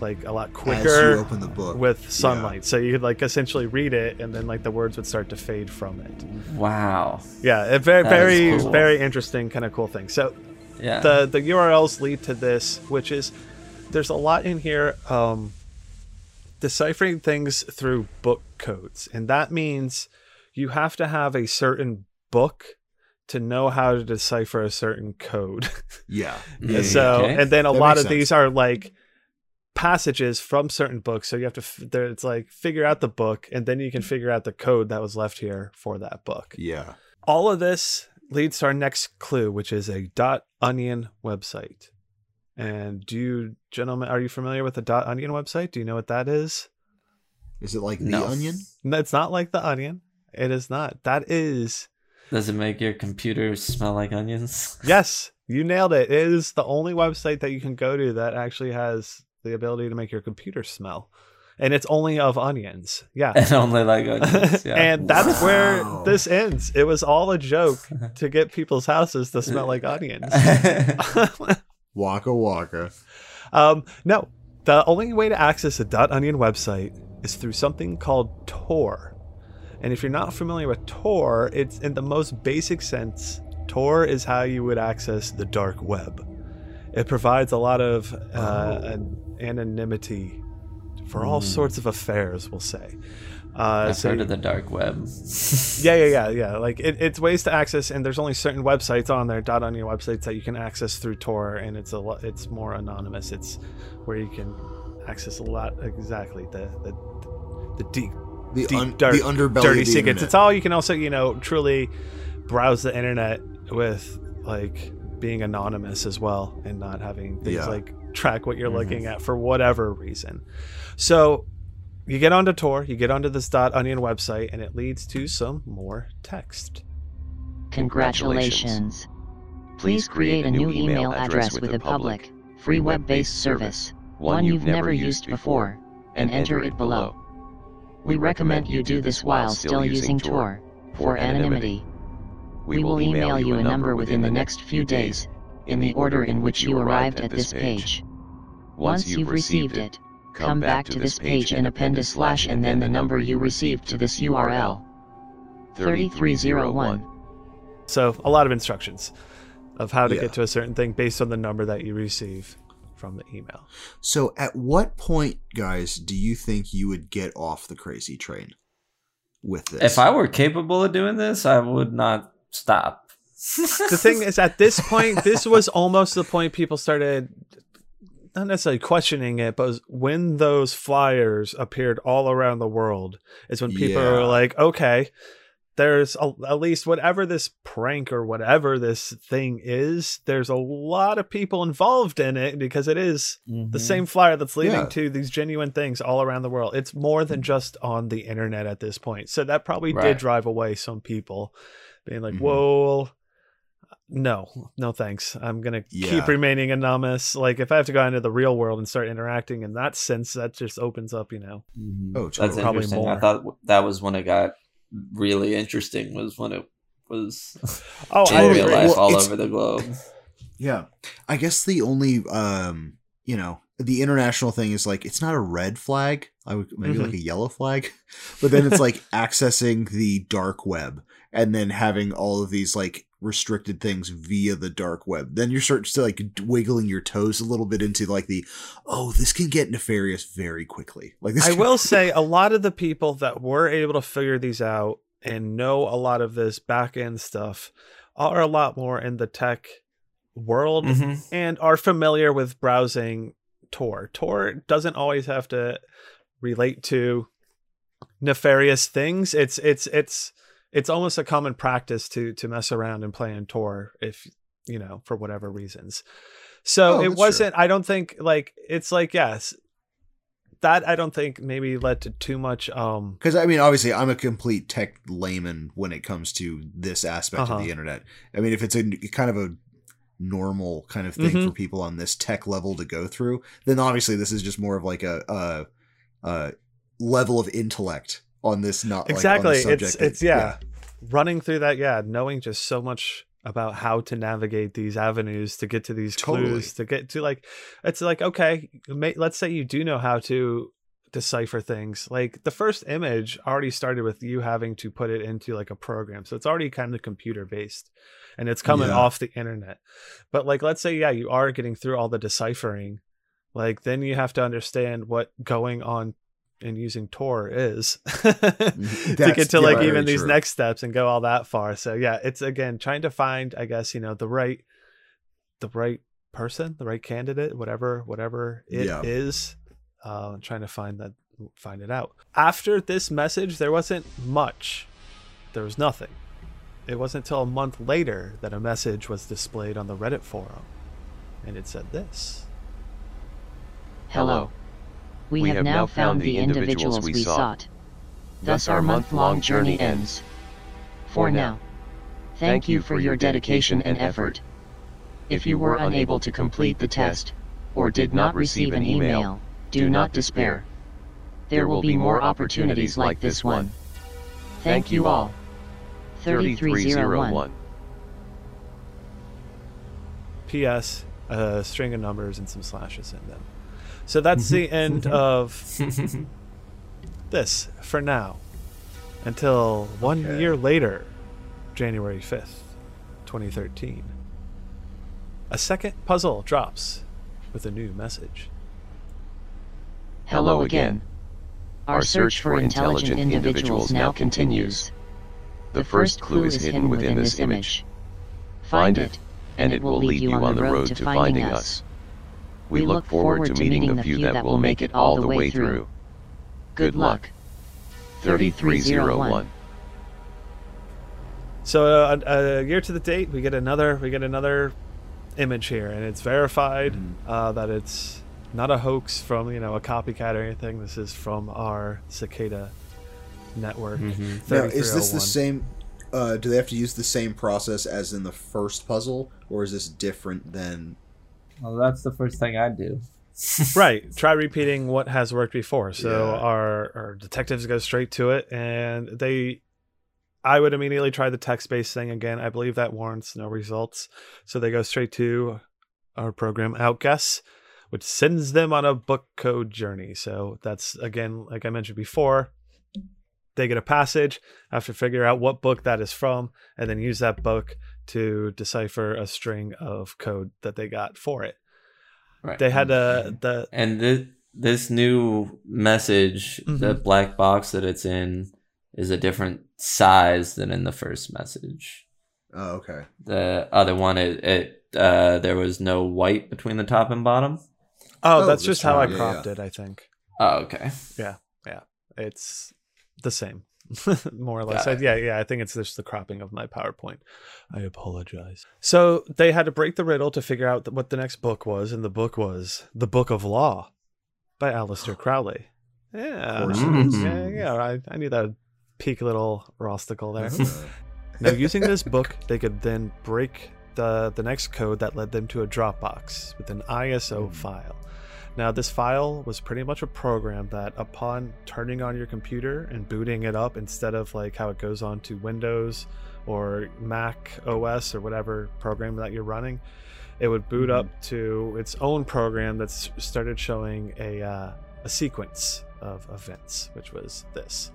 Speaker 1: like a lot
Speaker 3: As
Speaker 1: quicker
Speaker 3: you open the book.
Speaker 1: with sunlight. So you could like essentially read it and then like the words would start to fade from it.
Speaker 2: Wow.
Speaker 1: Yeah, a very
Speaker 2: That is
Speaker 1: very
Speaker 2: cool.
Speaker 1: very interesting kind of cool thing. So
Speaker 2: Yeah.
Speaker 1: the the URLs lead to this, which is there's a lot in here um, deciphering things through book codes, and that means you have to have a certain book to know how to decipher a certain code.
Speaker 3: Yeah. Yeah,
Speaker 1: so,
Speaker 2: Okay.
Speaker 1: and then a
Speaker 3: That
Speaker 1: lot
Speaker 3: makes
Speaker 1: of these are like passages from certain books. So you have to, f- there, it's like figure out the book, and then you can mm-hmm. figure out the code that was left here for that book.
Speaker 3: yeah.
Speaker 1: All of this leads to our next clue, which is a dot onion website. And do you, gentlemen, are you familiar with the dot onion website? Do you know what that is?
Speaker 3: Is it like
Speaker 2: No.
Speaker 3: the onion?
Speaker 1: No, it's not like the onion. It is not. That is
Speaker 2: Does it make your computer smell like onions?
Speaker 1: Yes, you nailed it. It is the only website that you can go to that actually has the ability to make your computer smell. And it's only of onions. Yeah.
Speaker 2: and only like onions. Yeah.
Speaker 1: and that's
Speaker 3: Wow.
Speaker 1: where this ends. It was all a joke to get people's houses to smell like onions.
Speaker 3: Waka waka.
Speaker 1: um, no, the only way to access a .onion website is through something called Tor. And if you're not familiar with Tor, it's in the most basic sense, Tor is how you would access the dark web. It provides a lot of uh,
Speaker 3: Oh.
Speaker 1: An anonymity for all sorts of affairs, we'll say. Uh,
Speaker 2: I've
Speaker 1: so
Speaker 2: heard of the dark web.
Speaker 1: yeah, yeah, yeah, yeah. Like it, it's ways to access, and there's only certain websites on there, dot onion websites that you can access through Tor, and it's a lot. It's more anonymous. It's where you can access a lot. Exactly the the the deep,
Speaker 3: The,
Speaker 1: deep
Speaker 3: un-
Speaker 1: dark,
Speaker 3: the underbelly
Speaker 1: dirty
Speaker 3: the
Speaker 1: secrets.
Speaker 3: internet.
Speaker 1: It's all you can also you know truly browse the internet with like being anonymous as well, and not having things
Speaker 3: Yeah.
Speaker 1: like track what you're looking mm-hmm. at for whatever reason. So you get onto Tor, you get onto this dot .onion website, and it leads to some more text.
Speaker 4: Congratulations. Please create a new email address with a public, free web-based service, one you've never used before, and enter it below. We recommend you do this while still using Tor, for anonymity. We will email you a number within the next few days, in the order in which you arrived at this page. Once you've received it, come back to this page and append a slash and then the number you received to this URL. 3301.
Speaker 1: So a lot of instructions of how to
Speaker 3: Yeah.
Speaker 1: get to a certain thing based on the number that you receive from the email.
Speaker 3: So, at what point, guys, do you think you would get off the crazy train with this?
Speaker 2: If I were capable of doing this, I would not stop.
Speaker 1: The thing is at this point this was almost the point people started not necessarily questioning it but when those flyers appeared all around the world is when people
Speaker 3: Yeah.
Speaker 1: were like okay there's a, at least whatever this prank or whatever this thing is there's a lot of people involved in it because it is the same flyer that's leading
Speaker 3: Yeah.
Speaker 1: to these genuine things all around the world it's more than just on the internet at this point so that probably did drive away some people being like
Speaker 3: Mhm.
Speaker 1: whoa no no thanks i'm gonna
Speaker 3: Yeah.
Speaker 1: keep remaining anonymous like if i have to go into the real world and start interacting in that sense that just opens up you know
Speaker 3: Oh,
Speaker 2: That's.
Speaker 1: Probably
Speaker 2: interesting.
Speaker 1: more.
Speaker 2: I thought that was when it got really interesting. Was when it was
Speaker 1: oh
Speaker 2: in
Speaker 1: i
Speaker 2: real
Speaker 1: agree.
Speaker 2: life
Speaker 3: Well,
Speaker 2: all over the globe.
Speaker 3: Yeah. I guess the only um, you know, the international thing is like it's not a red flag. I would maybe
Speaker 1: Mhm.
Speaker 3: like a yellow flag. But then it's like accessing the dark web and then having all of these like restricted things via the dark web. Then you're starting to like wiggling your toes a little bit into like the oh, this can get nefarious very quickly. Like this
Speaker 1: I
Speaker 3: can-
Speaker 1: will say a lot of the people that were able to figure these out and know a lot of this back end stuff are a lot more in the tech world
Speaker 2: Mhm.
Speaker 1: and are familiar with browsing Tor. Tor doesn't always have to relate to nefarious things. It's it's it's it's almost a common practice to to mess around and play in Tor if you know for whatever reasons. So
Speaker 3: Oh,
Speaker 1: it wasn't. I don't think like it's like yes, that I don't think maybe led to too much. Um,
Speaker 3: Because I mean, obviously, I'm a complete tech layman when it comes to this aspect
Speaker 1: Uh-huh.
Speaker 3: of the internet. I mean, if it's a kind of a normal kind of thing
Speaker 1: Mhm.
Speaker 3: for people on this tech level to go through, then obviously this is just more of like a, a, a level of intellect on this. Not like, on
Speaker 1: exactly.
Speaker 3: the subject
Speaker 1: it's it's yeah. running through that. Yeah, knowing just so much about how to navigate these avenues to get to these
Speaker 3: Totally.
Speaker 1: clues to get to like it's like okay may, let's say you do know how to decipher things like the first image already started with you having to put it into like a program so it's already kind of computer based and it's coming
Speaker 3: Yeah.
Speaker 1: off the internet but like let's say yeah you are getting through all the deciphering like then you have to understand what going on and using tor is to get to like
Speaker 3: very
Speaker 1: even these
Speaker 3: true.
Speaker 1: next steps and go all that far so yeah it's again trying to find i guess you know the right the right person the right candidate whatever whatever it is,
Speaker 3: Yeah.
Speaker 1: uh trying to find that find it out after this message there wasn't much there was nothing it wasn't until a month later that a message was displayed on the reddit forum and it said this
Speaker 4: Hello. We, have, now found the individuals we sought. Thus our month-long journey ends. For now. Thank you for your dedication and effort. If you were unable to complete the test, or did not receive an email, do not despair. There will be more opportunities like this one. Thank you all. 3301.
Speaker 1: ps a string of numbers and some slashes in them so that's the end of this for now until one
Speaker 3: Okay.
Speaker 1: year later, January 5th, 2013. A second puzzle drops with a new message.
Speaker 4: Hello again. Our search for intelligent individuals now continues. The first clue is hidden within this image. Find it, and it will lead you on the road to finding us. We look forward to meeting the few that will make it all the way through. Good luck. 3301.
Speaker 1: So uh, a, a year to the date, we get another we get another image here, and it's verified
Speaker 3: Mhm.
Speaker 1: uh, that it's not a hoax from you know a copycat or anything. This is from our cicada network.
Speaker 2: Mhm.
Speaker 3: Now, is this the same? Uh, do they have to use the same process as in the first puzzle, or is this different than?
Speaker 2: Well, that's the first thing I'd do.
Speaker 1: right. Try repeating what has worked before. So
Speaker 3: Yeah.
Speaker 1: our, our detectives go straight to it and they i would immediately try the text-based thing again. I believe that warrants no results. So they go straight to our program outguess which sends them on a book code journey. So that's again like i mentioned before they get a passage have to figure out what book that is from and then use that book to decipher a string of code that they got for it
Speaker 2: Right.
Speaker 1: they had a the
Speaker 2: And this this new message, the
Speaker 1: Mhm.
Speaker 2: black box that it's in, is a different size than in the first message.
Speaker 3: Oh, okay.
Speaker 2: The other one, it, it uh, there was no white between the top and bottom.
Speaker 1: Oh,
Speaker 3: Oh,
Speaker 1: that's
Speaker 3: that's
Speaker 1: just how I
Speaker 3: right, yeah,
Speaker 1: cropped
Speaker 3: yeah.
Speaker 1: it, I think.
Speaker 2: Oh, okay.
Speaker 1: Yeah, yeah, it's the same. More or less.
Speaker 2: Got it.
Speaker 1: yeah, yeah, I think it's just the cropping of my PowerPoint. I apologize. So they had to break the riddle to figure out what the next book was, and the book was The Book of Law by Aleister Crowley. Yeah.
Speaker 3: course
Speaker 2: it is.
Speaker 1: Yeah, yeah. I, I knew that would peak little rosticle there. Now, using this book, they could then break the the next code that led them to a Dropbox with an ISO
Speaker 3: Mm.
Speaker 1: file. Now, this file was pretty much a program that, upon turning on your computer and booting it up, instead of like how it goes on to Windows or Mac OS or whatever program that you're running, it would boot up to its own program that started showing a uh, a sequence of events, which was this.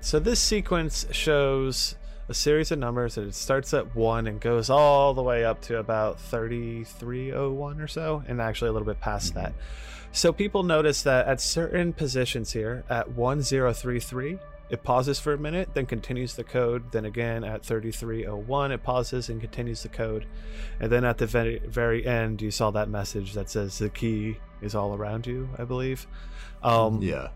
Speaker 1: So this sequence shows a series of numbers that it starts at 1 and goes all the way up to about 3301 or so and actually a little bit past that. So people notice that at certain positions here at 1033 it pauses for a minute then continues the code then again at 3301 it pauses and continues the code and then at the very very end you saw that message that says the key is all around you I believe. Um
Speaker 3: yeah.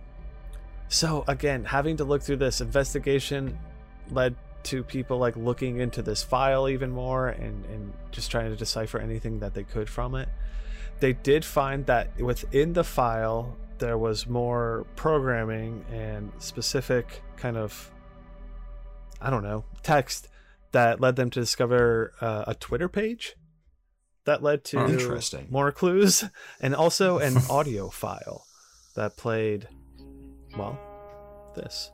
Speaker 1: so again, having to look through this investigation led to people like looking into this file even more and, and just trying to decipher anything that they could from it. They did find that within the file there was more programming and specific kind of I don't know text that led them to discover uh, a Twitter page that led to
Speaker 2: Oh,
Speaker 3: Interesting.
Speaker 1: more clues and also an audio file that played well, this.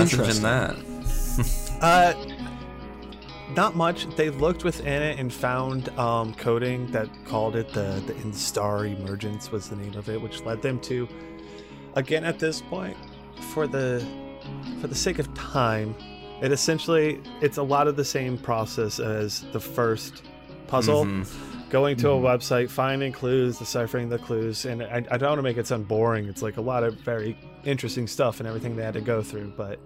Speaker 2: Message in that?
Speaker 1: Uh, not much. They looked within it and found um, coding that called it the the Instar Emergence was the name of it, which led them to, again at this point, for the for the sake of time, it essentially it's a lot of the same process as the first puzzle.
Speaker 2: Mhm.
Speaker 1: Going to
Speaker 3: Mhm.
Speaker 1: a website, finding clues, deciphering the clues, and I, I don't want to make it sound boring. It's like a lot of very interesting stuff and everything they had to go through, but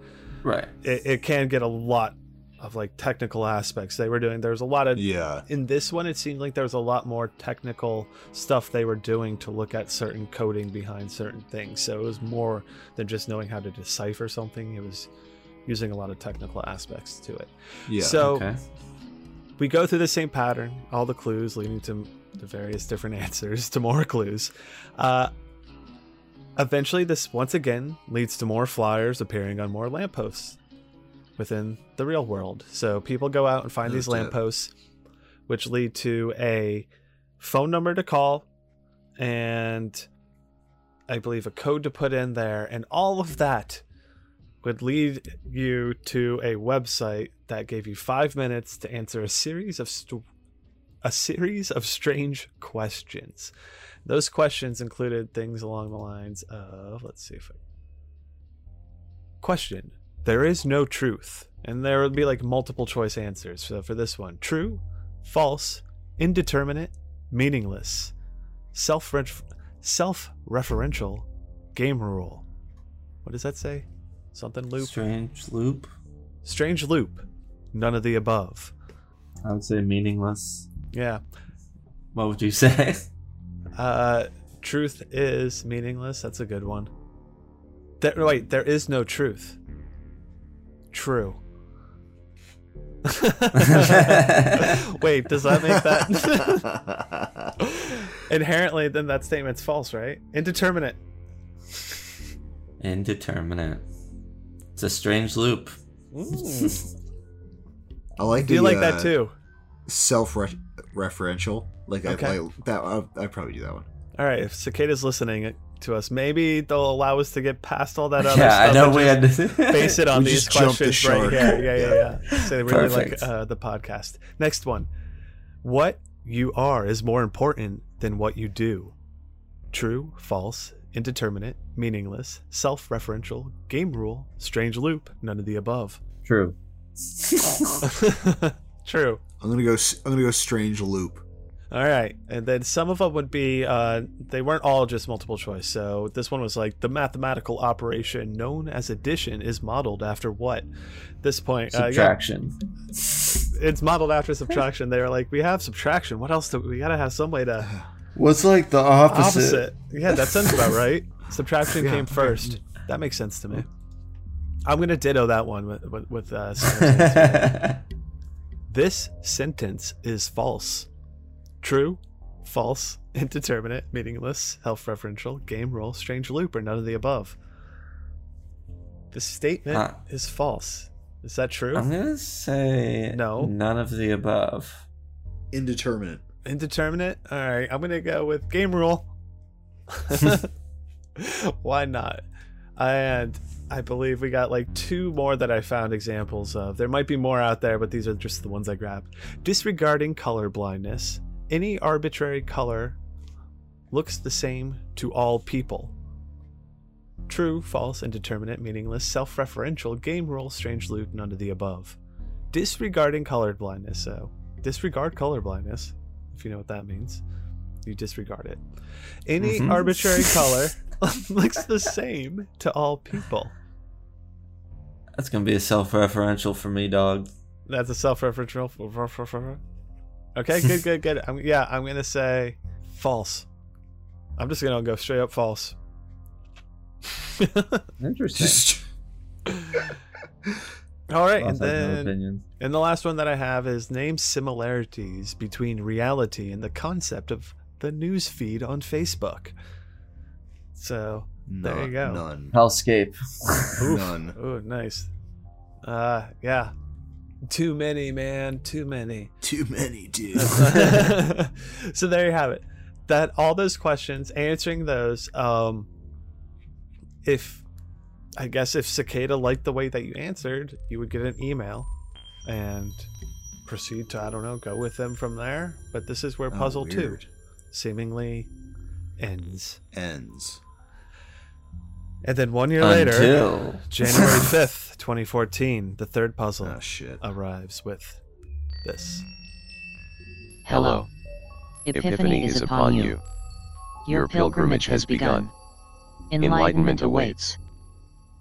Speaker 2: Right.
Speaker 1: it, it can get a lot of like technical aspects they were doing there's a lot of
Speaker 3: Yeah.
Speaker 1: in this one it seemed like there was a lot more technical stuff they were doing to look at certain coding behind certain things so it was more than just knowing how to decipher something it was using a lot of technical aspects to it
Speaker 3: Yeah.
Speaker 1: so
Speaker 2: Okay.
Speaker 1: We go through the same pattern, all the clues leading to the various different answers to more clues. Uh, eventually, this once again leads to more flyers appearing on more lampposts within the real world. So people go out and find these lampposts, which lead to a phone number to call and I believe a code to put in there, and all of that would lead you to a website that gave you five minutes to answer a series of st- a series of strange questions. Those questions included things along the lines of let's see if I question there is no truth and there would be like multiple choice answers. So for this one true false indeterminate meaningless self self-referential game rule. What does that say something loop.
Speaker 2: Strange loop.
Speaker 1: strange loop. None of the above.
Speaker 2: I would say meaningless.
Speaker 1: yeah.
Speaker 2: What would you say?
Speaker 1: uh truth is meaningless. That's a good one. There, wait there is no truth. True. Wait does that make that? Inherently then that statement's false right? Indeterminate.
Speaker 2: Indeterminate. It's a strange loop.
Speaker 3: I like
Speaker 1: do you
Speaker 3: the,
Speaker 1: like
Speaker 3: uh,
Speaker 1: that too
Speaker 3: Self-referential. Like
Speaker 1: Okay.
Speaker 3: I like that. I'll, I'd probably do that one.
Speaker 1: all right if cicada's listening to us maybe they'll allow us to get past all that other
Speaker 2: Yeah,
Speaker 1: stuff
Speaker 2: I know we had to
Speaker 1: base it on
Speaker 3: We
Speaker 1: these
Speaker 3: just jumped the
Speaker 1: questions right
Speaker 3: shark.
Speaker 1: here. Yeah, yeah, yeah. So they really
Speaker 2: Perfect.
Speaker 1: like uh, the podcast. Next one. What you are is more important than what you do. True, false, indeterminate, meaningless, self-referential, game rule, strange loop, none of the above.
Speaker 2: True.
Speaker 1: True.
Speaker 3: I'm gonna go. I'm gonna go strange loop.
Speaker 1: All right, and then some of them would be uh, they weren't all just multiple choice. So this one was like the mathematical operation known as addition is modeled after what? This point, uh, yeah,
Speaker 2: Subtraction.
Speaker 1: it's modeled after subtraction. They were like, we have subtraction. What else do we gotta have some way to
Speaker 2: What's like the
Speaker 1: opposite? Opposite. Yeah, that sounds about right. Subtraction
Speaker 3: Yeah,
Speaker 1: came first. That makes sense to me. I'm gonna ditto that one with with, with uh, Sam's. This sentence is false. True, false, indeterminate, meaningless, self-referential, game rule, strange loop, or none of the above. The statement
Speaker 2: Uh,
Speaker 1: is false. Is that true?
Speaker 2: I'm gonna say
Speaker 1: No.
Speaker 2: None of the above.
Speaker 3: Indeterminate.
Speaker 1: Indeterminate? Alright, I'm gonna go with game rule. Why not? And I believe we got like two more that I found examples of. There might be more out there, but these are just the ones I grabbed. Disregarding color blindness. Any arbitrary color looks the same to all people. True, false, indeterminate, meaningless, self referential, game rule, strange loop, none of the above. Disregarding color blindness, so disregard color blindness, if you know what that means. You disregard it. Any
Speaker 2: Mhm.
Speaker 1: arbitrary color looks the same to all people.
Speaker 2: That's gonna be a self-referential for me, dog.
Speaker 1: That's a self-referential. Okay, good, good, good. I'm, yeah, I'm gonna say false. I'm just gonna go straight up false.
Speaker 2: Interesting.
Speaker 3: Just
Speaker 1: All right, and then and the last one that I have is name similarities between reality and the concept of the news feed on Facebook. So There you go.
Speaker 3: None.
Speaker 2: Hellscape.
Speaker 1: Oof.
Speaker 3: None.
Speaker 1: Oh, nice. Uh, yeah. Too many, man. Too many.
Speaker 3: Too many, dude.
Speaker 1: so there you have it. That all those questions, answering those. Um, if I guess if Cicada liked the way that you answered, you would get an email, and proceed to I don't know, go with them from there. But this is where
Speaker 3: Oh,
Speaker 1: puzzle two seemingly ends.
Speaker 3: Ends.
Speaker 1: And then one year later, January 5th, 2014, the third puzzle
Speaker 3: Oh shit.
Speaker 1: arrives with this.
Speaker 4: Hello. Epiphany is upon you. Your pilgrimage has begun. Enlightenment awaits.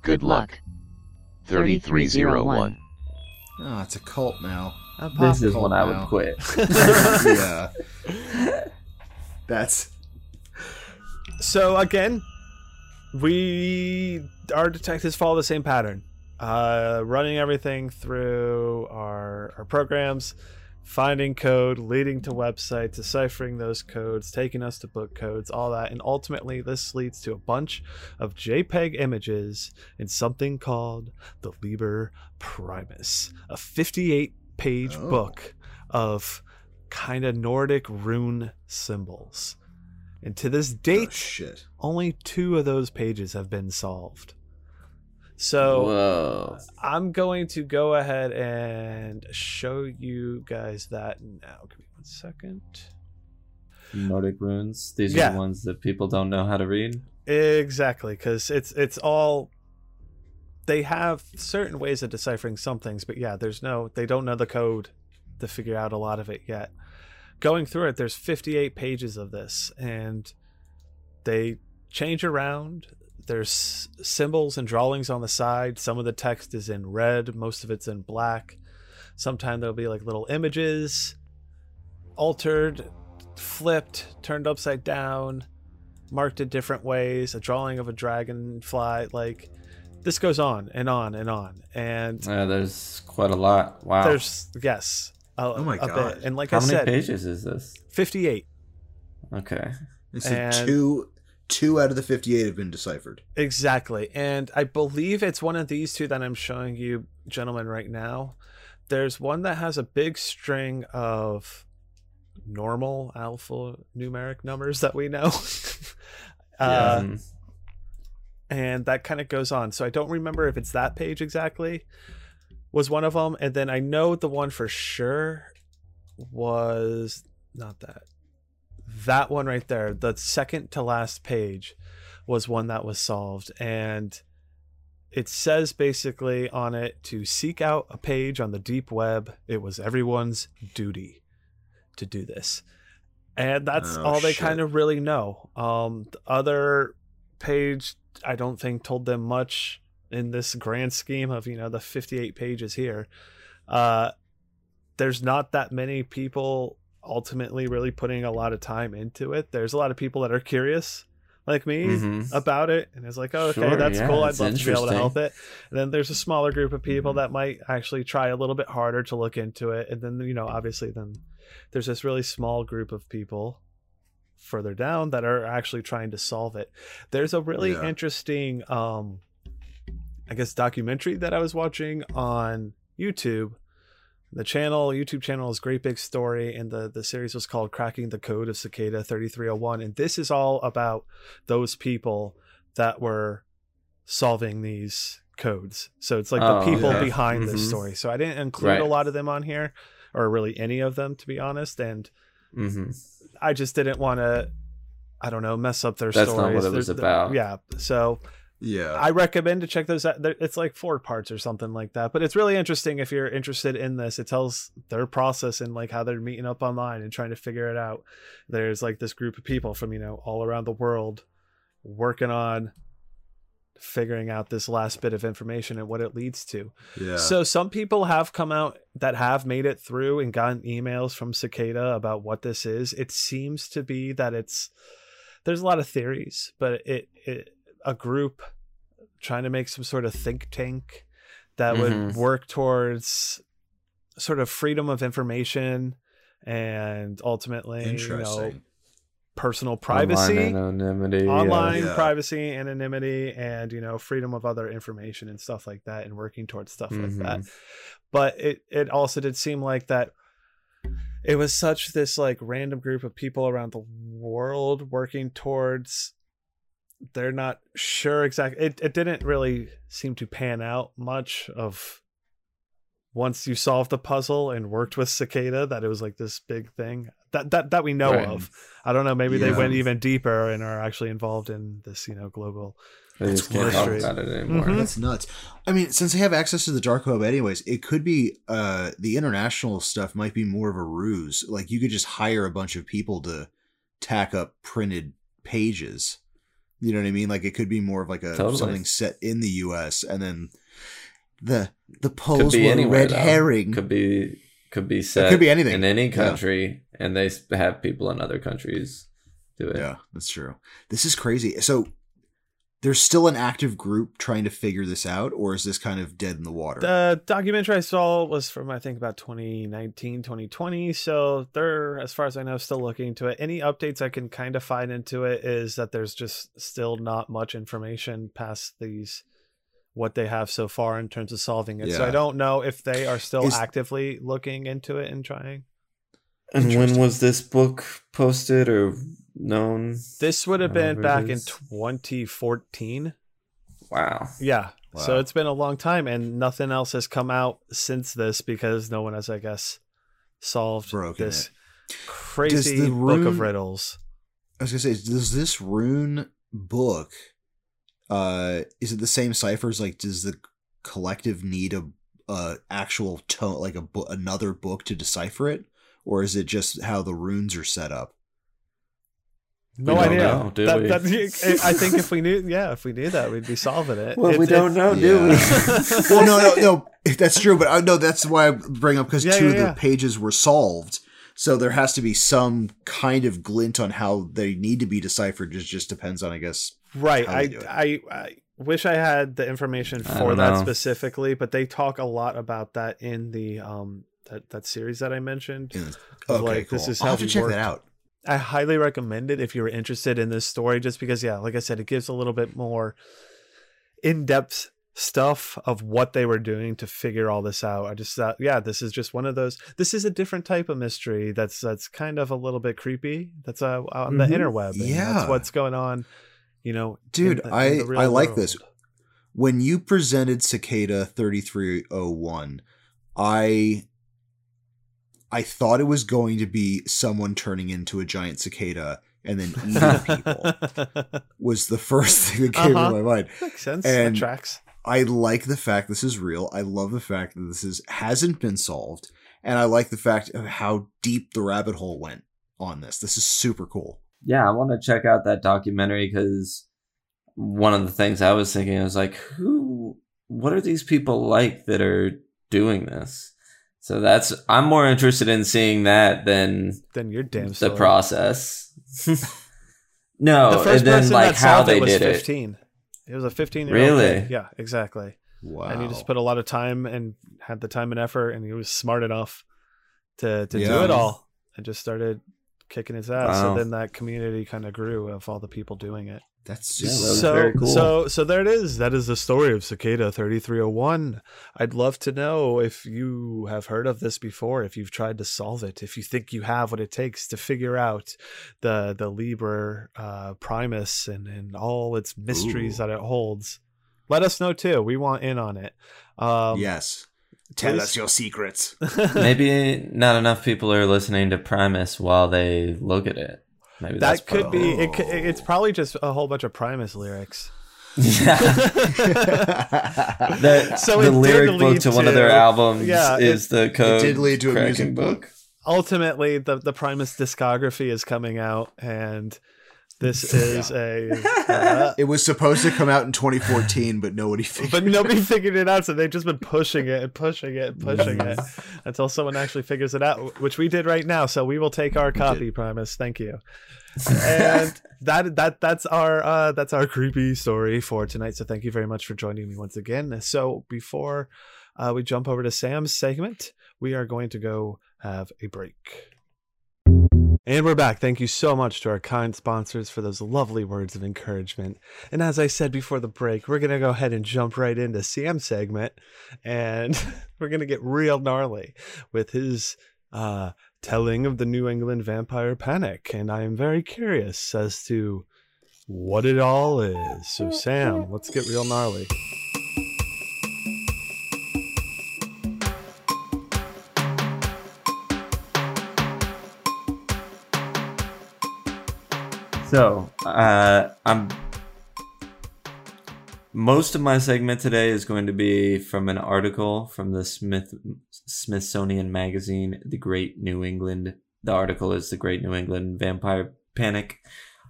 Speaker 4: Good luck. 3301.
Speaker 3: Oh, it's a cult now.
Speaker 2: this is
Speaker 3: Pop
Speaker 2: when I
Speaker 3: now.
Speaker 2: would quit.
Speaker 3: yeah. That's
Speaker 1: So again, we our detectives follow the same pattern. Uh, running everything through our our programs, finding code, leading to websites, deciphering those codes, taking us to book codes, all that. And ultimately, this leads to a bunch of JPEG images in something called the Liber Primus, a 58 page
Speaker 3: Oh.
Speaker 1: book of kind of Nordic rune symbols. And to this
Speaker 3: Oh,
Speaker 1: date,
Speaker 3: shit.
Speaker 1: only two of those pages have been solved. So
Speaker 2: Whoa.
Speaker 1: I'm going to go ahead and show you guys that now. Give me one second.
Speaker 2: Nordic runes. These
Speaker 1: Yeah.
Speaker 2: are the ones that people don't know how to read.
Speaker 1: Exactly, because it's it's all they have certain ways of deciphering some things, but yeah, there's no they don't know the code to figure out a lot of it yet. Going through it, there's 58 pages of this, and they change around. There's symbols and drawings on the side. Some of the text is in red, most of it's in black. Sometimes there'll be like little images altered, flipped, turned upside down marked in different ways, a drawing of a dragonfly. Like this goes on and on and on. And
Speaker 2: Yeah, there's quite a lot. Wow.
Speaker 1: there's yes, a,
Speaker 3: Oh my God.
Speaker 1: bit. And like
Speaker 2: how
Speaker 1: I
Speaker 2: many pages is this?
Speaker 1: fifty-eight
Speaker 2: Okay.
Speaker 3: It's a
Speaker 1: And-
Speaker 3: two two out of the 58 have been deciphered.
Speaker 1: exactly. And I believe it's one of these two that I'm showing you, gentlemen, right now. There's one that has a big string of normal alpha numeric numbers that we know. uh, and that kind of goes on. So I don't remember if it's that page exactly was one of them, and then I know the one for sure was not that. That one right there, the second to last page, was one that was solved, and it says basically on it to seek out a page on the deep web. It was everyone's duty to do this. And that's
Speaker 3: Oh,
Speaker 1: all they
Speaker 3: shit.
Speaker 1: kind of really know. Um, the other page, I don't think told them much in this grand scheme of you know the 58 pages here. Uh, there's not that many people ultimately really putting a lot of time into it. There's a lot of people that are curious, like me,
Speaker 2: Mhm.
Speaker 1: about it, and it's like, oh, okay,
Speaker 2: Sure,
Speaker 1: that's
Speaker 2: yeah,
Speaker 1: cool. I'd love to be able to help it. And then there's a smaller group of people
Speaker 2: Mhm.
Speaker 1: that might actually try a little bit harder to look into it. And then you know, obviously, then there's this really small group of people further down that are actually trying to solve it. There's a really
Speaker 3: Yeah.
Speaker 1: interesting um I guess documentary that I was watching on YouTube. The channel, YouTube channel is Great Big Story, and the, the series was called Cracking the Code of Cicada 3301. And this is all about those people that were solving these codes. So it's like the
Speaker 2: Oh,
Speaker 1: people
Speaker 3: yeah.
Speaker 1: behind this
Speaker 2: Mhm.
Speaker 1: story. So I didn't include a lot of them on here, or really any of them, to be honest. And
Speaker 2: Mhm.
Speaker 1: I just didn't want to, I don't know, mess up their
Speaker 2: That's not what it was
Speaker 1: There's-
Speaker 2: about.
Speaker 1: Yeah. So
Speaker 3: Yeah.
Speaker 1: I recommend to check those out. It's like four parts or something like that. But it's really interesting if you're interested in this. It tells their process and like how they're meeting up online and trying to figure it out. There's like this group of people from, you know, all around the world working on figuring out this last bit of information and what it leads to.
Speaker 3: yeah.
Speaker 1: So some people have come out that have made it through and gotten emails from Cicada about what this is. It seems to be that it's there's a lot of theories, but it, it a group trying to make some sort of think tank that would
Speaker 2: Mhm.
Speaker 1: work towards sort of freedom of information and ultimately you know personal privacy
Speaker 2: Online anonymity.
Speaker 1: online
Speaker 3: Yeah.
Speaker 1: privacy anonymity and you know freedom of other information and stuff like that and working towards stuff like that
Speaker 2: Mhm.
Speaker 1: but it it also did seem like that it was such this like random group of people around the world working towards they're not sure exactly it, it didn't really seem to pan out much of once you solved the puzzle and worked with cicada that it was like this big thing that that, that we know
Speaker 2: Right.
Speaker 1: of i don't know maybe they went even deeper and are actually involved in this you know global
Speaker 2: They
Speaker 3: That's
Speaker 2: just can't talk about it anymore.
Speaker 1: Mhm.
Speaker 3: That's nuts. I mean, since they have access to the dark web anyways, it could be uh the international stuff might be more of a ruse. Like you could just hire a bunch of people to tack up printed pages. You know what I mean? Like it could be more of like a
Speaker 2: Totally.
Speaker 3: something set in the US and then the the polls were
Speaker 2: anywhere.
Speaker 3: red
Speaker 2: though.
Speaker 3: herring.
Speaker 2: Could be could be set.
Speaker 3: could be anything.
Speaker 2: in any
Speaker 3: Yeah.
Speaker 2: country, and they have people in other countries do it.
Speaker 3: Yeah, that's true. This is crazy. So there's still an active group trying to figure this out, or is this kind of dead in the water?
Speaker 1: The documentary I saw was from I think about 2019, 2020. So they're, as far as I know, still looking into it. Any updates I can kind of find into it is that there's just still not much information past these what they have so far in terms of solving it. So I don't know if they are still
Speaker 3: Is-
Speaker 1: actively looking into it and trying.
Speaker 2: And when was this book posted or known?
Speaker 1: This would have been back in 2014.
Speaker 2: Wow.
Speaker 1: Yeah.
Speaker 3: Wow.
Speaker 1: So it's been a long time and nothing else has come out since this because no one has, I guess, solved
Speaker 3: Broken
Speaker 1: this
Speaker 3: it.
Speaker 1: crazy
Speaker 3: the
Speaker 1: book of riddles.
Speaker 3: I was gonna say, does this rune book, uh, is it the same ciphers? Like, does the collective need a, a actual tone, like a bo- another book to decipher it, or is it just how the runes are set up?
Speaker 1: No
Speaker 2: don't
Speaker 1: idea.
Speaker 2: know, do
Speaker 1: That-
Speaker 2: we?
Speaker 1: that- I think if we knew, yeah, if we knew that, we'd be solving it.
Speaker 2: Well, we
Speaker 1: It's-
Speaker 2: don't know,
Speaker 1: it's-
Speaker 2: do we?
Speaker 3: Well, no, no, no, that's true, but I know that's why I bring up because
Speaker 1: Yeah,
Speaker 3: two
Speaker 1: yeah,
Speaker 3: of the
Speaker 1: yeah.
Speaker 3: pages were solved. So there has to be some kind of glint on how they need to be deciphered. It just depends on, I guess.
Speaker 1: Right. I. I I wish I had the information for that
Speaker 2: know.
Speaker 1: specifically, but they talk a lot about that in the um that, that series that I mentioned.
Speaker 3: In,
Speaker 1: Of,
Speaker 3: okay,
Speaker 1: like,
Speaker 3: cool.
Speaker 1: this is
Speaker 3: I'll
Speaker 1: how
Speaker 3: have to
Speaker 1: we
Speaker 3: check
Speaker 1: worked.
Speaker 3: that out.
Speaker 1: I highly recommend it if you're interested in this story, just because, yeah, like I said, it gives a little bit more in depth stuff of what they were doing to figure all this out. I just thought, yeah, this is just one of those. This is a different type of mystery that's that's kind of a little bit creepy. That's uh, on the
Speaker 2: Mhm.
Speaker 1: interweb.
Speaker 3: Yeah.
Speaker 1: that's what's going on. You know,
Speaker 3: Dude,
Speaker 1: in the- in
Speaker 3: I-
Speaker 1: real
Speaker 3: I like this. when you presented cicada 3301 i i thought it was going to be someone turning into a giant cicada and then eating people was the first thing that came
Speaker 1: Uh-huh.
Speaker 3: to my mind
Speaker 1: Makes sense.
Speaker 3: And-
Speaker 1: that tracks.
Speaker 3: i like the fact this is real i love the fact that this is hasn't been solved and i like the fact of how deep the rabbit hole went on this this is super cool
Speaker 2: Yeah, I want to check out that documentary because one of the things I was thinking was like, who, what are these people like that are doing this? So that's, I'm more interested in seeing that than
Speaker 1: than your damn
Speaker 2: damn
Speaker 1: the
Speaker 2: process. no,
Speaker 1: The first
Speaker 2: and then
Speaker 1: person
Speaker 2: like
Speaker 1: that
Speaker 2: how
Speaker 1: solved
Speaker 2: they
Speaker 1: it was
Speaker 2: did
Speaker 1: 15. It was a 15 year old.
Speaker 2: Really?
Speaker 1: Yeah, exactly.
Speaker 3: wow
Speaker 1: And he just put a lot of time and had the time and effort, and he was smart enough to to do it all, and just started kicking his ass. So then that community kind of grew of all the people doing it.
Speaker 3: That's
Speaker 2: Yeah,
Speaker 3: just
Speaker 2: that
Speaker 1: so
Speaker 2: very cool.
Speaker 1: so so there it is. That is the story of Cicada 3301. I'd love to know if you have heard of this before, if you've tried to solve it, if you think you have what it takes to figure out the the Liber uh, Primus and and all its mysteries
Speaker 3: Ooh.
Speaker 1: that it holds. Let us know too. We want in on it. Um,
Speaker 3: yes tell us your secrets
Speaker 2: Maybe not enough people are listening to Primus while they look at it. Maybe that's
Speaker 1: that could
Speaker 2: part
Speaker 1: be. It, it's probably just a whole bunch of Primus lyrics.
Speaker 2: Yeah. the,
Speaker 1: So
Speaker 2: the
Speaker 1: it did
Speaker 2: lyric book
Speaker 1: lead
Speaker 2: to, one of their albums
Speaker 1: yeah, it-
Speaker 2: is the code
Speaker 3: did lead to a
Speaker 2: cracking
Speaker 3: music book.
Speaker 1: ultimately the the Primus discography is coming out and this is a uh,
Speaker 3: It was supposed to come out in 2014, but nobody figured.
Speaker 1: but nobody figured it out so they've just been pushing it and pushing it and pushing it until someone actually figures it out which we did right now so we will take our copy Primus. Thank you. And that that that's our uh that's our creepy story for tonight so thank you very much for joining me once again. So before uh, we jump over to sam's segment we are going to go have a break and we're back. Thank you so much to our kind sponsors for those lovely words of encouragement. And as I said before the break, we're going to go ahead and jump right into Sam's segment. And we're going to get real gnarly with his uh, telling of the New England vampire panic. And I am very curious as to what it all is. So, Sam, let's get real gnarly.
Speaker 2: So, uh, I'm. Most of my segment today is going to be from an article from the Smith Smithsonian magazine, "The Great New England." The article is "The Great New England Vampire Panic."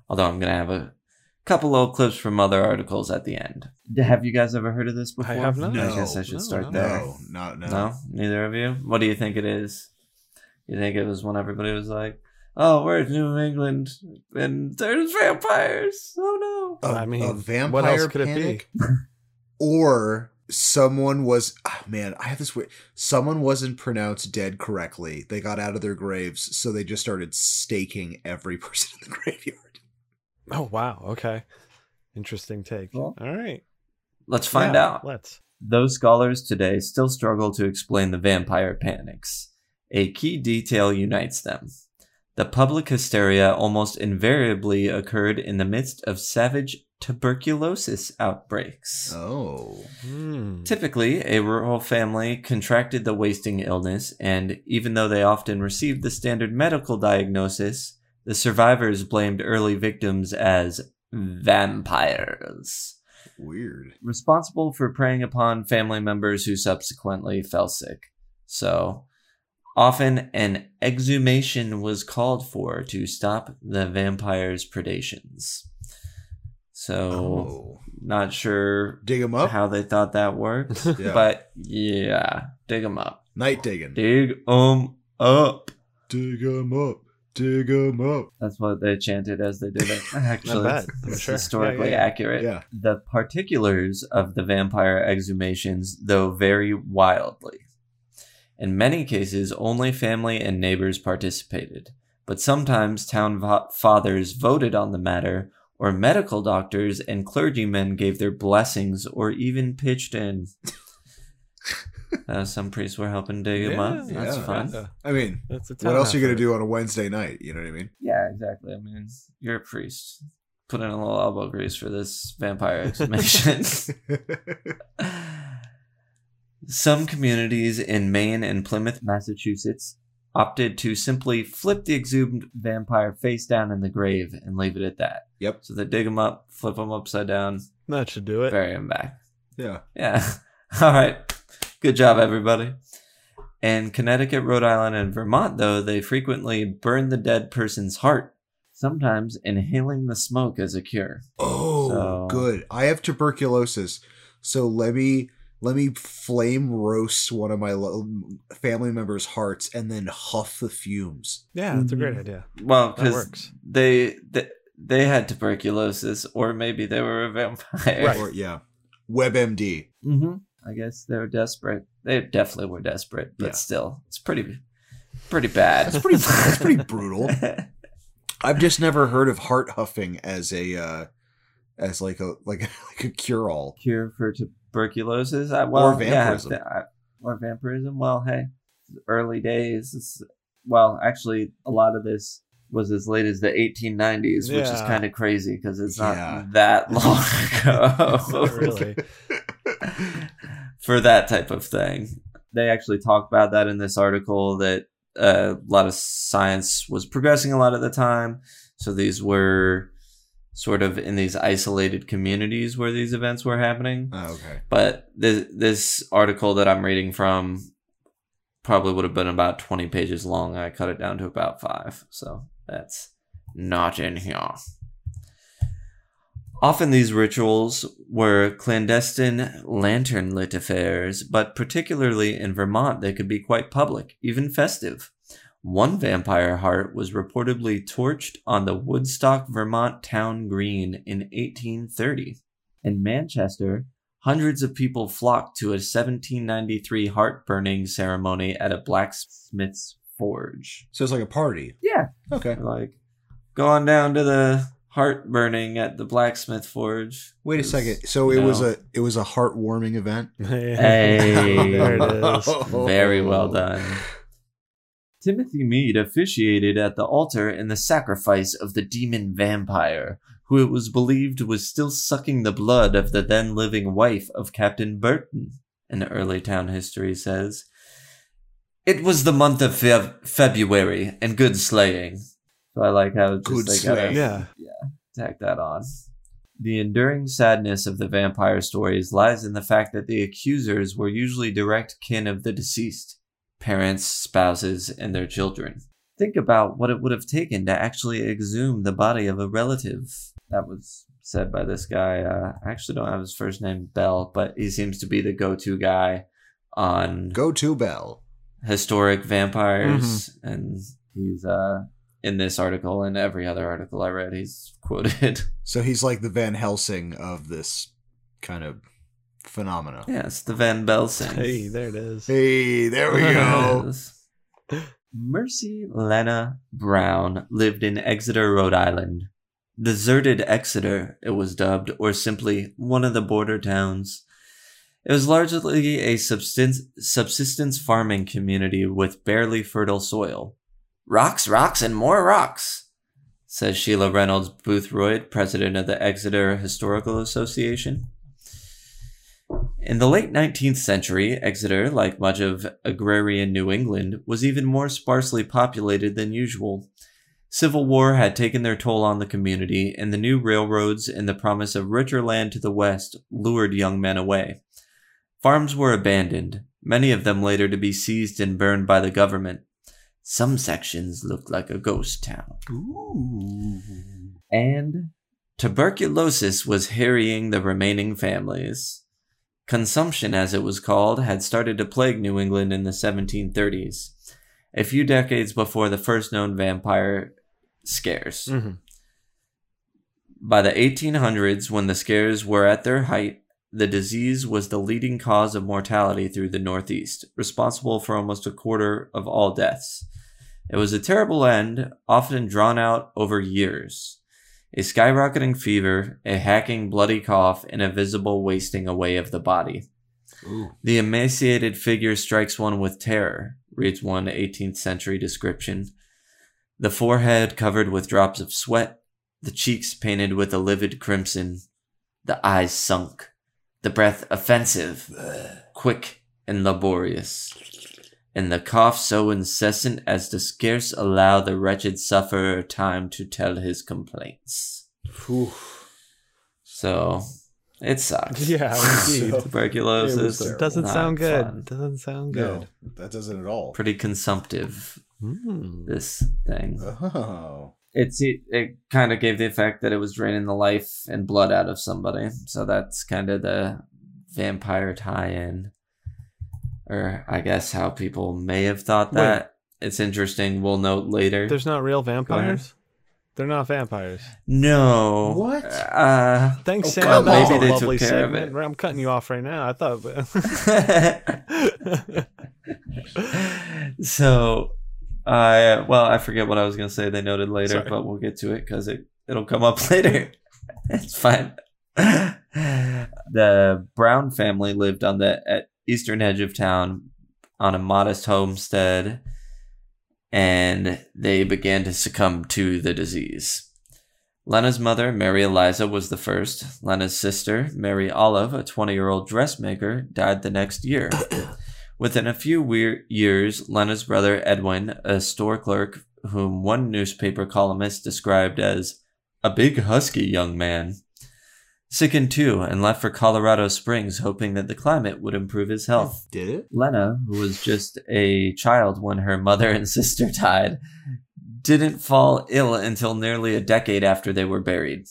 Speaker 2: Although I'm gonna have a couple little clips from other articles at the end. Have you guys ever heard of this before?
Speaker 1: I have not.
Speaker 2: I guess I
Speaker 3: No,
Speaker 2: should
Speaker 1: no,
Speaker 2: start
Speaker 1: no.
Speaker 2: there.
Speaker 3: no, not no.
Speaker 2: No, neither of you. What do you think it is? You think it was when everybody was like, "Oh, we're in New England and there's vampires." Oh no!
Speaker 3: a,
Speaker 1: I mean,
Speaker 3: a vampire what
Speaker 1: else could it be?
Speaker 3: or someone was. Oh, man, I have this. Way, someone wasn't pronounced dead correctly. They got out of their graves, so they just started staking every person in the graveyard.
Speaker 1: Oh wow. Okay. Interesting take.
Speaker 2: Well,
Speaker 1: All right.
Speaker 2: Let's find
Speaker 1: Yeah,
Speaker 2: out.
Speaker 1: Let's.
Speaker 2: Those scholars today still struggle to explain the vampire panics. A key detail unites them. The public hysteria almost invariably occurred in the midst of savage tuberculosis outbreaks.
Speaker 3: Oh,
Speaker 1: Hmm.
Speaker 2: Typically, a rural family contracted the wasting illness, and even though they often received the standard medical diagnosis, the survivors blamed early victims as vampires
Speaker 3: weird.
Speaker 2: responsible for preying upon family members who subsequently fell sick. So, often an exhumation was called for to stop the vampire's predations. So,
Speaker 3: Oh,
Speaker 2: not sure
Speaker 3: dig them up.
Speaker 2: how they thought that worked,
Speaker 3: Yeah.
Speaker 2: but yeah, dig them up.
Speaker 3: Night digging.
Speaker 2: Dig them up.
Speaker 3: Dig them up. Dig them up.
Speaker 2: That's what they chanted as they did it. Actually,
Speaker 1: bad.
Speaker 2: it's, it's
Speaker 1: sure.
Speaker 2: historically
Speaker 1: yeah, yeah.
Speaker 2: accurate.
Speaker 3: Yeah.
Speaker 2: The particulars of the vampire exhumations, though, vary wildly. In many cases, only family and neighbors participated, but sometimes town vo- fathers voted on the matter, or medical doctors and clergymen gave their blessings or even pitched in. uh, some priests were helping dig them up. That's
Speaker 3: yeah.
Speaker 2: fun.
Speaker 1: Yeah.
Speaker 3: I mean,
Speaker 1: That's a
Speaker 3: what else are you gonna do on a Wednesday night? You know what I mean?
Speaker 2: Yeah, exactly. I mean, you're a priest. Put in a little elbow grease for this vampire exhumation. Some communities in Maine and Plymouth, Massachusetts, opted to simply flip the exhumed vampire face down in the grave and leave it at that.
Speaker 3: Yep.
Speaker 2: So they dig him up, flip him upside down,
Speaker 1: That should do it.
Speaker 2: bury him back.
Speaker 3: Yeah.
Speaker 2: Yeah. All right. Good job, everybody. In Connecticut, Rhode Island, and Vermont, though, they frequently burn the dead person's heart, sometimes inhaling the smoke as a cure.
Speaker 3: Oh,
Speaker 2: So-
Speaker 3: good. I have tuberculosis, so let me let me flame roast one of my lo- family members' hearts and then huff the fumes.
Speaker 1: Yeah, that's a great
Speaker 2: Mhm.
Speaker 1: idea.
Speaker 2: Well,
Speaker 1: That
Speaker 2: because
Speaker 1: works.
Speaker 2: they, they they had tuberculosis, or maybe they were a vampire.
Speaker 1: Right.
Speaker 3: Or yeah, WebMD.
Speaker 2: Mm-hmm. I guess they were desperate. They definitely were desperate, but
Speaker 3: Yeah.
Speaker 2: still, it's pretty pretty bad.
Speaker 3: That's pretty. that's pretty brutal. I've just never heard of heart huffing as a uh, as like a like like a cure all.
Speaker 2: cure for tuberculosis. I, well,
Speaker 3: Or
Speaker 2: yeah,
Speaker 3: vampirism.
Speaker 2: I- or vampirism. Well, hey, early days. Well, actually, a lot of this was as late as the 1890s, which is kind of crazy because it's not
Speaker 3: Yeah.
Speaker 2: that long ago.
Speaker 1: Really.
Speaker 2: for that type of thing. They actually talk about that in this article that uh, a lot of science was progressing a lot at the time. So these were sort of in these isolated communities where these events were happening.
Speaker 3: Oh, okay.
Speaker 2: But this this article that I'm reading from probably would have been about 20 pages long. I cut it down to about five. So that's not in here. Often these rituals were clandestine lantern lit affairs, but particularly in Vermont, they could be quite public, even festive. One vampire heart was reportedly torched on the Woodstock, Vermont town green in 1830. In Manchester, hundreds of people flocked to a 1793 heart burning ceremony at a blacksmith's forge.
Speaker 3: So it's like a party.
Speaker 2: Yeah,
Speaker 3: Okay.
Speaker 2: like going down to the heart burning at the blacksmith forge.
Speaker 3: Wait a second. So it was a it was a heartwarming event.
Speaker 2: Hey.
Speaker 1: there it is.
Speaker 2: Very well done. Timothy Mead officiated at the altar in the sacrifice of the demon vampire, who it was believed was still sucking the blood of the then living wife of Captain Burton, an early town history says. It was the month of Fev- February and good slaying. So I like how just
Speaker 3: Good
Speaker 2: they gotta
Speaker 3: slaying.
Speaker 1: Yeah.
Speaker 2: tack that on. The enduring sadness of the vampire stories lies in the fact that the accusers were usually direct kin of the deceased parents, spouses, and their children. Think about what it would have taken to actually exhume the body of a relative. That was said by this guy. Uh, I actually don't have his first name, Bell, but he seems to be the go to guy on
Speaker 3: Go to Bell.
Speaker 2: historic vampires, and he's uh in this article and every other article I read, he's quoted.
Speaker 3: So he's like the Van Helsing of this kind of phenomena.
Speaker 2: yes, the Van Belsing.
Speaker 1: Hey, there it is.
Speaker 3: Hey, there we go.
Speaker 2: Mercy Lena Brown lived in Exeter, Rhode Island. Deserted Exeter, it was dubbed, or simply one of the border towns. It was largely a subsistence, subsistence farming community with barely fertile soil. Rocks, rocks, and more rocks, says Sheila Reynolds Boothroyd, president of the Exeter Historical Association. In the late 19th century, Exeter, like much of agrarian New England, was even more sparsely populated than usual. Civil War had taken their toll on the community, and the new railroads and the promise of richer land to the west lured young men away. Farms were abandoned, many of them later to be seized and burned by the government. Some sections looked like a ghost town. And tuberculosis was harrying the remaining families. Consumption, as it was called, had started to plague New England in the 1730s, a few decades before the first known vampire scares.
Speaker 1: Mhm.
Speaker 2: By the 1800s, when the scares were at their height, the disease was the leading cause of mortality through the Northeast, responsible for almost a quarter of all deaths. It was a terrible end, often drawn out over years. A skyrocketing fever, a hacking bloody cough, and a visible wasting away of the body.
Speaker 3: Ooh.
Speaker 2: The emaciated figure strikes one with terror, reads one 18th century description. The forehead covered with drops of sweat, the cheeks painted with a livid crimson, the eyes sunk, the breath offensive, quick and laborious, and the cough so incessant as to scarce allow the wretched sufferer time to tell his complaints.
Speaker 3: Whew.
Speaker 2: So, it sucks.
Speaker 1: Yeah, indeed.
Speaker 2: Tuberculosis.
Speaker 3: It
Speaker 1: Doesn't sound good.
Speaker 2: fun.
Speaker 1: Doesn't sound good.
Speaker 3: No,
Speaker 1: good.
Speaker 3: that doesn't at all.
Speaker 2: Pretty consumptive,
Speaker 1: Mm.
Speaker 2: this thing.
Speaker 3: Oh.
Speaker 2: It's it, it kind of gave the effect that it was draining the life and blood out of somebody. So that's kind of the vampire tie-in, or I guess how people may have thought
Speaker 1: Wait.
Speaker 2: that. It's interesting. We'll note later.
Speaker 1: There's not real vampires. They're not vampires.
Speaker 2: no.
Speaker 3: What?
Speaker 2: Uh,
Speaker 1: Thanks,
Speaker 3: Oh,
Speaker 1: Sam.
Speaker 3: come
Speaker 1: That was
Speaker 3: on.
Speaker 1: a
Speaker 2: Maybe they
Speaker 1: lovely
Speaker 2: took care of it.
Speaker 1: I'm cutting you off right now. I thought.
Speaker 2: so, uh, well, I forget what I was gonna say. They noted later,
Speaker 1: Sorry.
Speaker 2: but we'll get to it because it it'll come up later. it's fine. the Brown family lived on the at eastern edge of town on a modest homestead, and they began to succumb to the disease. Lena's mother, Mary Eliza, was the first. Lena's sister, Mary Olive, a 20 year old dressmaker, died the next year. Within a few weir- years, Lena's brother, Edwin, a store clerk whom one newspaper columnist described as a big, husky young man, sickened too and left for Colorado Springs, hoping that the climate would improve his health.
Speaker 3: Did it?
Speaker 2: Lena, who was just a child when her mother and sister died, didn't fall ill until nearly a decade after they were buried.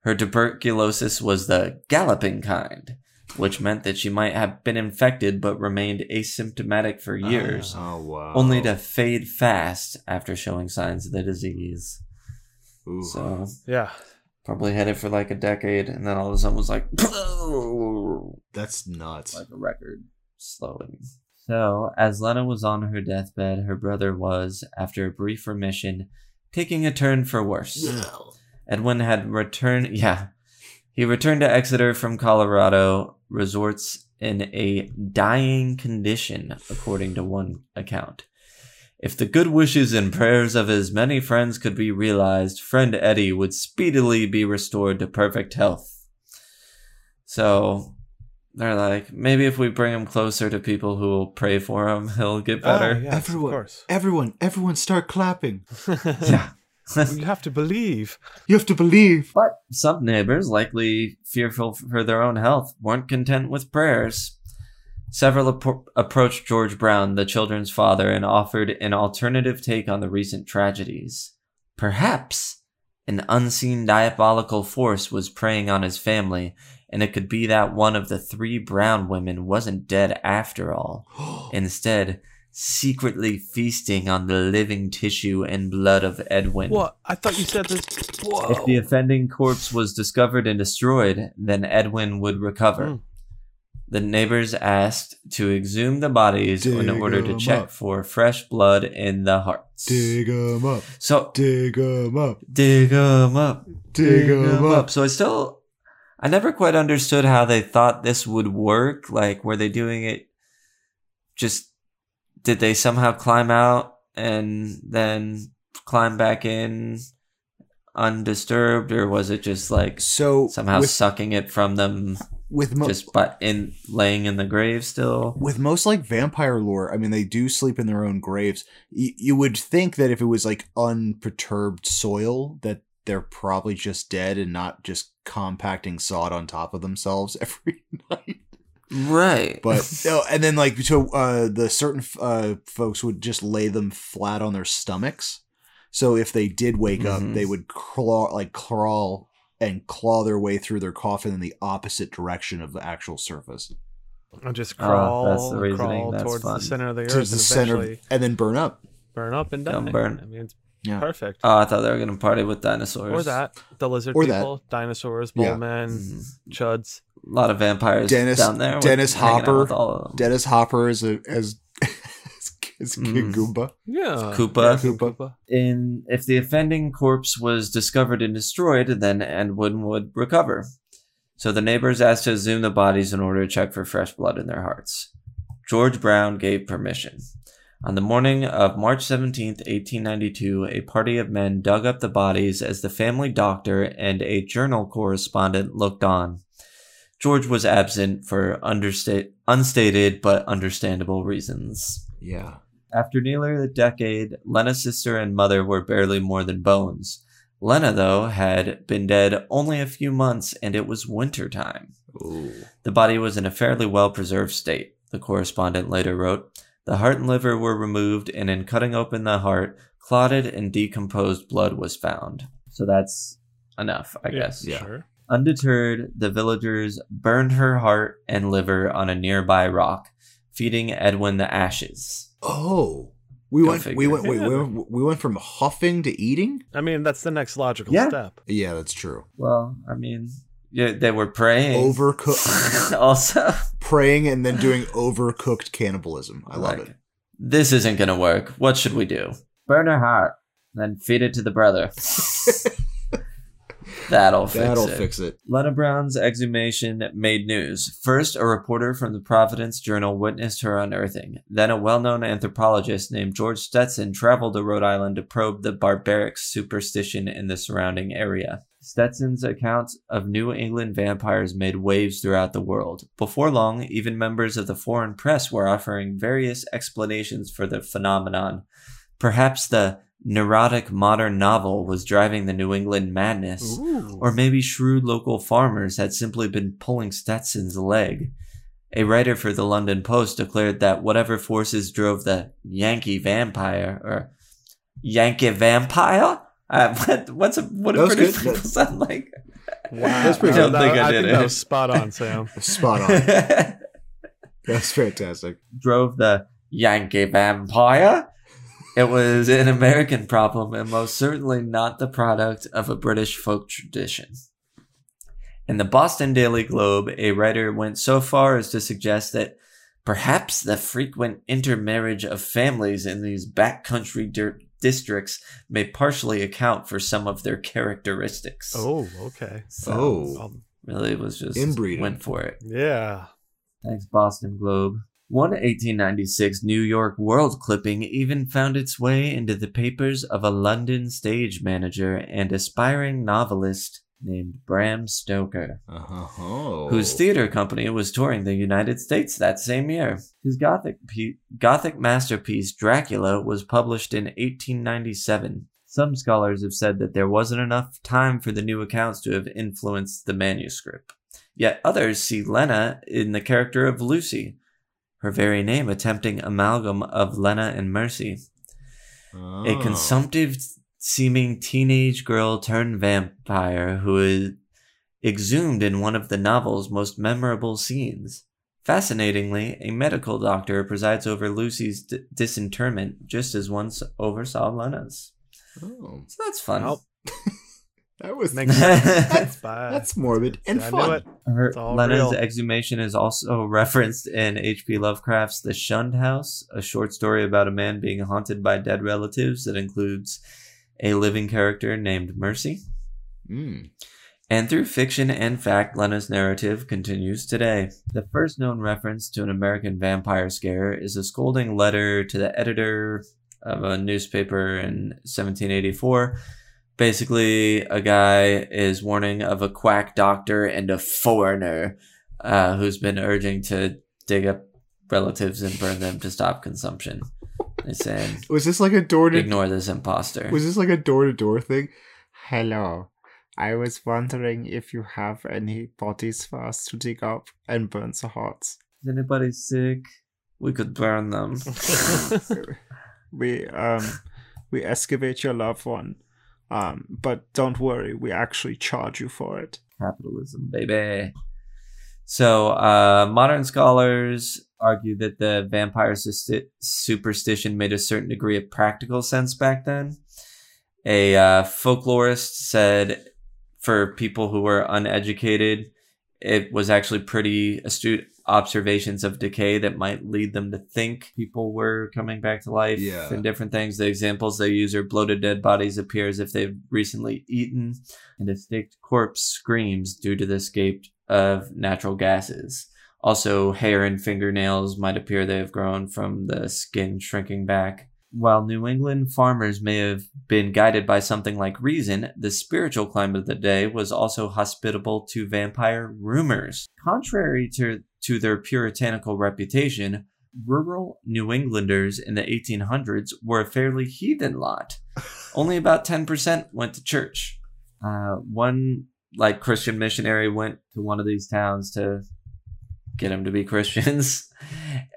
Speaker 2: Her tuberculosis was the galloping kind, which meant that she might have been infected but remained asymptomatic for ah, years,
Speaker 3: Oh wow.
Speaker 2: only to fade fast after showing signs of the disease.
Speaker 3: Ooh.
Speaker 2: So,
Speaker 1: yeah.
Speaker 2: Probably had it for like a decade, and then all of a sudden was like,
Speaker 3: That's nuts.
Speaker 2: like a record slowing. So, as Lena was on her deathbed, her brother was, after a brief remission, taking a turn for worse. Edwin had returned, yeah, he returned to Exeter from Colorado, resorts in a dying condition, according to one account. If the good wishes and prayers of his many friends could be realized, friend Eddie would speedily be restored to perfect health. So, they're like, maybe if we bring him closer to people who will pray for him, he'll get oh, better.
Speaker 1: Oh, yes,
Speaker 3: Everyone-
Speaker 1: of course.
Speaker 3: Everyone, everyone, start clapping.
Speaker 2: yeah.
Speaker 1: you have to believe.
Speaker 3: You have to believe.
Speaker 2: But some neighbors, likely fearful for their own health, weren't content with prayers. Several appro- approached George Brown, the children's father, and offered an alternative take on the recent tragedies. Perhaps an unseen diabolical force was preying on his family, and it could be that one of the three Brown women wasn't dead after all. Instead, secretly feasting on the living tissue and blood of Edwin.
Speaker 1: What? I thought you said this. Whoa.
Speaker 2: If the offending corpse was discovered and destroyed, then Edwin would recover.
Speaker 1: Hmm.
Speaker 2: The neighbors asked to exhume the bodies in order to check
Speaker 3: up.
Speaker 2: for fresh blood in the hearts.
Speaker 3: Dig 'em up.
Speaker 2: So
Speaker 3: Dig 'em up.
Speaker 2: dig 'em up,
Speaker 3: Dig 'em up.
Speaker 2: So I still, I never quite understood how they thought this would work. Like, were they doing it? Just did they somehow climb out and then climb back in undisturbed, or was it just like
Speaker 3: So
Speaker 2: somehow
Speaker 3: with,
Speaker 2: sucking it from them
Speaker 3: with mo-
Speaker 2: just but in laying in the grave still?
Speaker 3: with most like vampire lore, I mean, they do sleep in their own graves. Y- you would think that if it was like unperturbed soil, that they're probably just dead and not just compacting sod on top of themselves every night.
Speaker 2: Right.
Speaker 3: But oh, and then like so, uh, the certain uh folks would just lay them flat on their stomachs. So if they did wake
Speaker 2: Mhm.
Speaker 3: up, they would claw like crawl and claw their way through their coffin in the opposite direction of the actual surface
Speaker 1: And just
Speaker 2: Oh,
Speaker 1: crawl,
Speaker 2: that's the reasoning.
Speaker 1: crawl
Speaker 2: That's
Speaker 1: towards
Speaker 2: fun.
Speaker 1: the center of the earth
Speaker 3: to
Speaker 1: and
Speaker 3: center, and then burn up.
Speaker 1: burn up and die.
Speaker 2: Don't burn.
Speaker 1: I mean, it's
Speaker 3: Yeah.
Speaker 1: perfect.
Speaker 2: oh, I thought they were gonna party with dinosaurs.
Speaker 1: or that the lizard
Speaker 3: Or that.
Speaker 1: people, dinosaurs,
Speaker 3: Yeah.
Speaker 1: bullmen,
Speaker 2: Mhm.
Speaker 1: chuds.
Speaker 2: A lot of vampires
Speaker 3: Dennis-
Speaker 2: down there.
Speaker 3: Dennis Hopper.
Speaker 2: with all of them.
Speaker 3: Dennis Hopper is a as as King
Speaker 2: Mm.
Speaker 3: Goomba.
Speaker 1: Yeah,
Speaker 2: Koopa.
Speaker 1: Yeah,
Speaker 3: Koopa.
Speaker 1: Koopa.
Speaker 2: in if the offending corpse was discovered and destroyed, then Edwin would recover. So the neighbors asked to exhume the bodies in order to check for fresh blood in their hearts. George Brown gave permission. On the morning of March 17th, 1892, a party of men dug up the bodies as the family doctor and a journal correspondent looked on. George was absent for understa- unstated but understandable reasons.
Speaker 3: Yeah.
Speaker 2: After nearly a decade, Lena's sister and mother were barely more than bones. Lena, though, had been dead only a few months, and it was winter time.
Speaker 3: Ooh.
Speaker 2: The body was in a fairly well preserved state, the correspondent later wrote. The heart and liver were removed, and in cutting open the heart, clotted and decomposed blood was found. So that's enough, I guess.
Speaker 3: Yeah.
Speaker 1: Sure.
Speaker 2: Undeterred, the villagers burned her heart and liver on a nearby rock, feeding Edwin the ashes.
Speaker 3: Oh. We
Speaker 2: Go
Speaker 3: went we went wait,
Speaker 1: Yeah.
Speaker 3: we, went, we went from huffing to eating?
Speaker 1: I mean, that's the next logical
Speaker 2: Yeah.
Speaker 1: step.
Speaker 3: Yeah, that's true.
Speaker 2: Well, I mean, yeah, they were praying.
Speaker 3: Overcook
Speaker 2: also,
Speaker 3: praying and then doing overcooked cannibalism. I love
Speaker 2: Like,
Speaker 3: it.
Speaker 2: This isn't gonna work. What should we do? Burn her heart, then feed it to the brother. That'll fix
Speaker 3: That'll
Speaker 2: it.
Speaker 3: fix it.
Speaker 2: Lena Brown's exhumation made news. First, a reporter from the Providence Journal witnessed her unearthing. Then, a well known anthropologist named George Stetson traveled to Rhode Island to probe the barbaric superstition in the surrounding area. Stetson's accounts of New England vampires made waves throughout the world. Before long, even members of the foreign press were offering various explanations for the phenomenon. Perhaps the neurotic modern novel was driving the New England madness.
Speaker 1: Ooh.
Speaker 2: Or maybe shrewd local farmers had simply been pulling Stetson's leg. A writer for the London Post declared that whatever forces drove the Yankee vampire, or Yankee vampire? Uh, what, what's a, what do British
Speaker 3: good.
Speaker 2: people sound like?
Speaker 1: Wow.
Speaker 3: That's pretty
Speaker 2: I don't
Speaker 3: good.
Speaker 2: think I
Speaker 1: I
Speaker 2: did
Speaker 1: think
Speaker 2: it.
Speaker 1: that was spot on, Sam.
Speaker 3: Spot on. That's fantastic.
Speaker 2: drove the Yankee vampire. It was an American problem and most certainly not the product of a British folk tradition. In the Boston Daily Globe, a writer went so far as to suggest that perhaps the frequent intermarriage of families in these backcountry dir- districts may partially account for some of their characteristics.
Speaker 1: Oh, okay.
Speaker 2: So,
Speaker 3: Oh.
Speaker 2: Really was just
Speaker 3: Inbreeding.
Speaker 2: went for it.
Speaker 1: yeah.
Speaker 2: Thanks, Boston Globe. One 1896 New York World clipping even found its way into the papers of a London stage manager and aspiring novelist named Bram Stoker,
Speaker 3: Uh-huh.
Speaker 2: whose theater company was touring the United States that same year. His Gothic, Gothic masterpiece, Dracula, was published in 1897. Some scholars have said that there wasn't enough time for the new accounts to have influenced the manuscript. Yet others see Lena in the character of Lucy, her very name a tempting amalgam of Lena and Mercy. A
Speaker 3: Oh.
Speaker 2: consumptive seeming teenage girl turned vampire who is exhumed in one of the novel's most memorable scenes. Fascinatingly, a medical doctor presides over Lucy's d- disinterment just as once oversaw Lena's.
Speaker 3: Oh,
Speaker 2: So that's fun.
Speaker 1: Well,
Speaker 3: that was
Speaker 1: Makes sense.
Speaker 3: that's,
Speaker 1: Bye.
Speaker 3: that's morbid and
Speaker 1: I
Speaker 3: fun.
Speaker 1: knew it.
Speaker 2: Her,
Speaker 1: It's
Speaker 2: Lena's
Speaker 1: real.
Speaker 2: exhumation is also referenced in H.P. Lovecraft's The Shunned House, a short story about a man being haunted by dead relatives that includes a living character named Mercy.
Speaker 3: Mm.
Speaker 2: And through fiction and fact, Lena's narrative continues today. The first known reference to an American vampire scare is a scolding letter to the editor of a newspaper in 1784. Basically, a guy is warning of a quack doctor and a foreigner uh, who's been urging to dig up relatives and burn them to stop consumption. He's saying,
Speaker 3: Was this like a door to
Speaker 2: ignore this imposter.
Speaker 3: Was this like a door to door thing? Hello. I was wondering if you have any bodies for us to dig up and burn the hearts.
Speaker 2: Is anybody sick? We could burn them.
Speaker 3: we um we excavate your loved one. Um, but don't worry, we actually charge you for it.
Speaker 2: capitalism, baby. So, uh, modern scholars argue that the vampire superstition made a certain degree of practical sense back then. A uh, folklorist said for people who were uneducated, it was actually pretty astute observations of decay that might lead them to think people were coming back to life
Speaker 3: Yeah.
Speaker 2: and different things. The examples they use are bloated dead bodies appear as if they've recently eaten, and a staked corpse screams due to the escape of natural gases. Also, hair and fingernails might appear they have grown from the skin shrinking back. While New England farmers may have been guided by something like reason, the spiritual climate of the day was also hospitable to vampire rumors. Contrary to, to their puritanical reputation, rural New Englanders in the 1800s were a fairly heathen lot. Only about 10% went to church. Uh, one like Christian missionary went to one of these towns to get them to be Christians.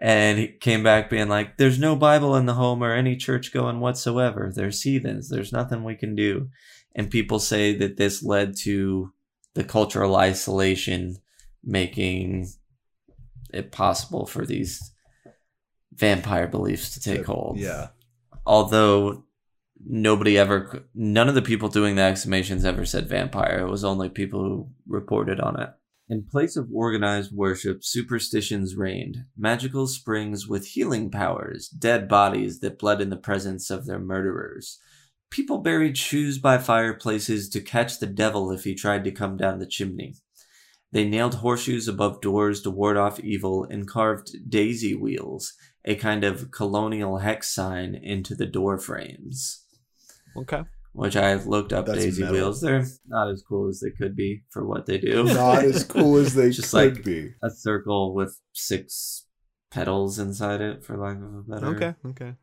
Speaker 2: And he came back being like, There's no Bible in the home or any church going whatsoever. There's heathens. There's nothing we can do. And people say that this led to the cultural isolation, making it possible for these vampire beliefs to take hold.
Speaker 3: Yeah.
Speaker 2: although nobody ever none of the people doing the exhumations ever said vampire. It was only people who reported on it. In place of organized worship superstitions reigned. Magical springs with healing powers dead bodies that bled in the presence of their murderers. People buried shoes by fireplaces to catch the devil if he tried to come down the chimney they nailed horseshoes above doors to ward off evil and carved daisy wheels a kind of colonial hex sign into the door frames,
Speaker 1: Okay.
Speaker 2: which I looked up
Speaker 3: That's
Speaker 2: daisy
Speaker 3: metal.
Speaker 2: wheels. They're not as cool as they could be for what they do.
Speaker 3: Not as cool as they
Speaker 2: Just
Speaker 3: could
Speaker 2: like-
Speaker 3: be.
Speaker 2: a circle with six petals inside it, for lack of a better
Speaker 1: Okay. Okay.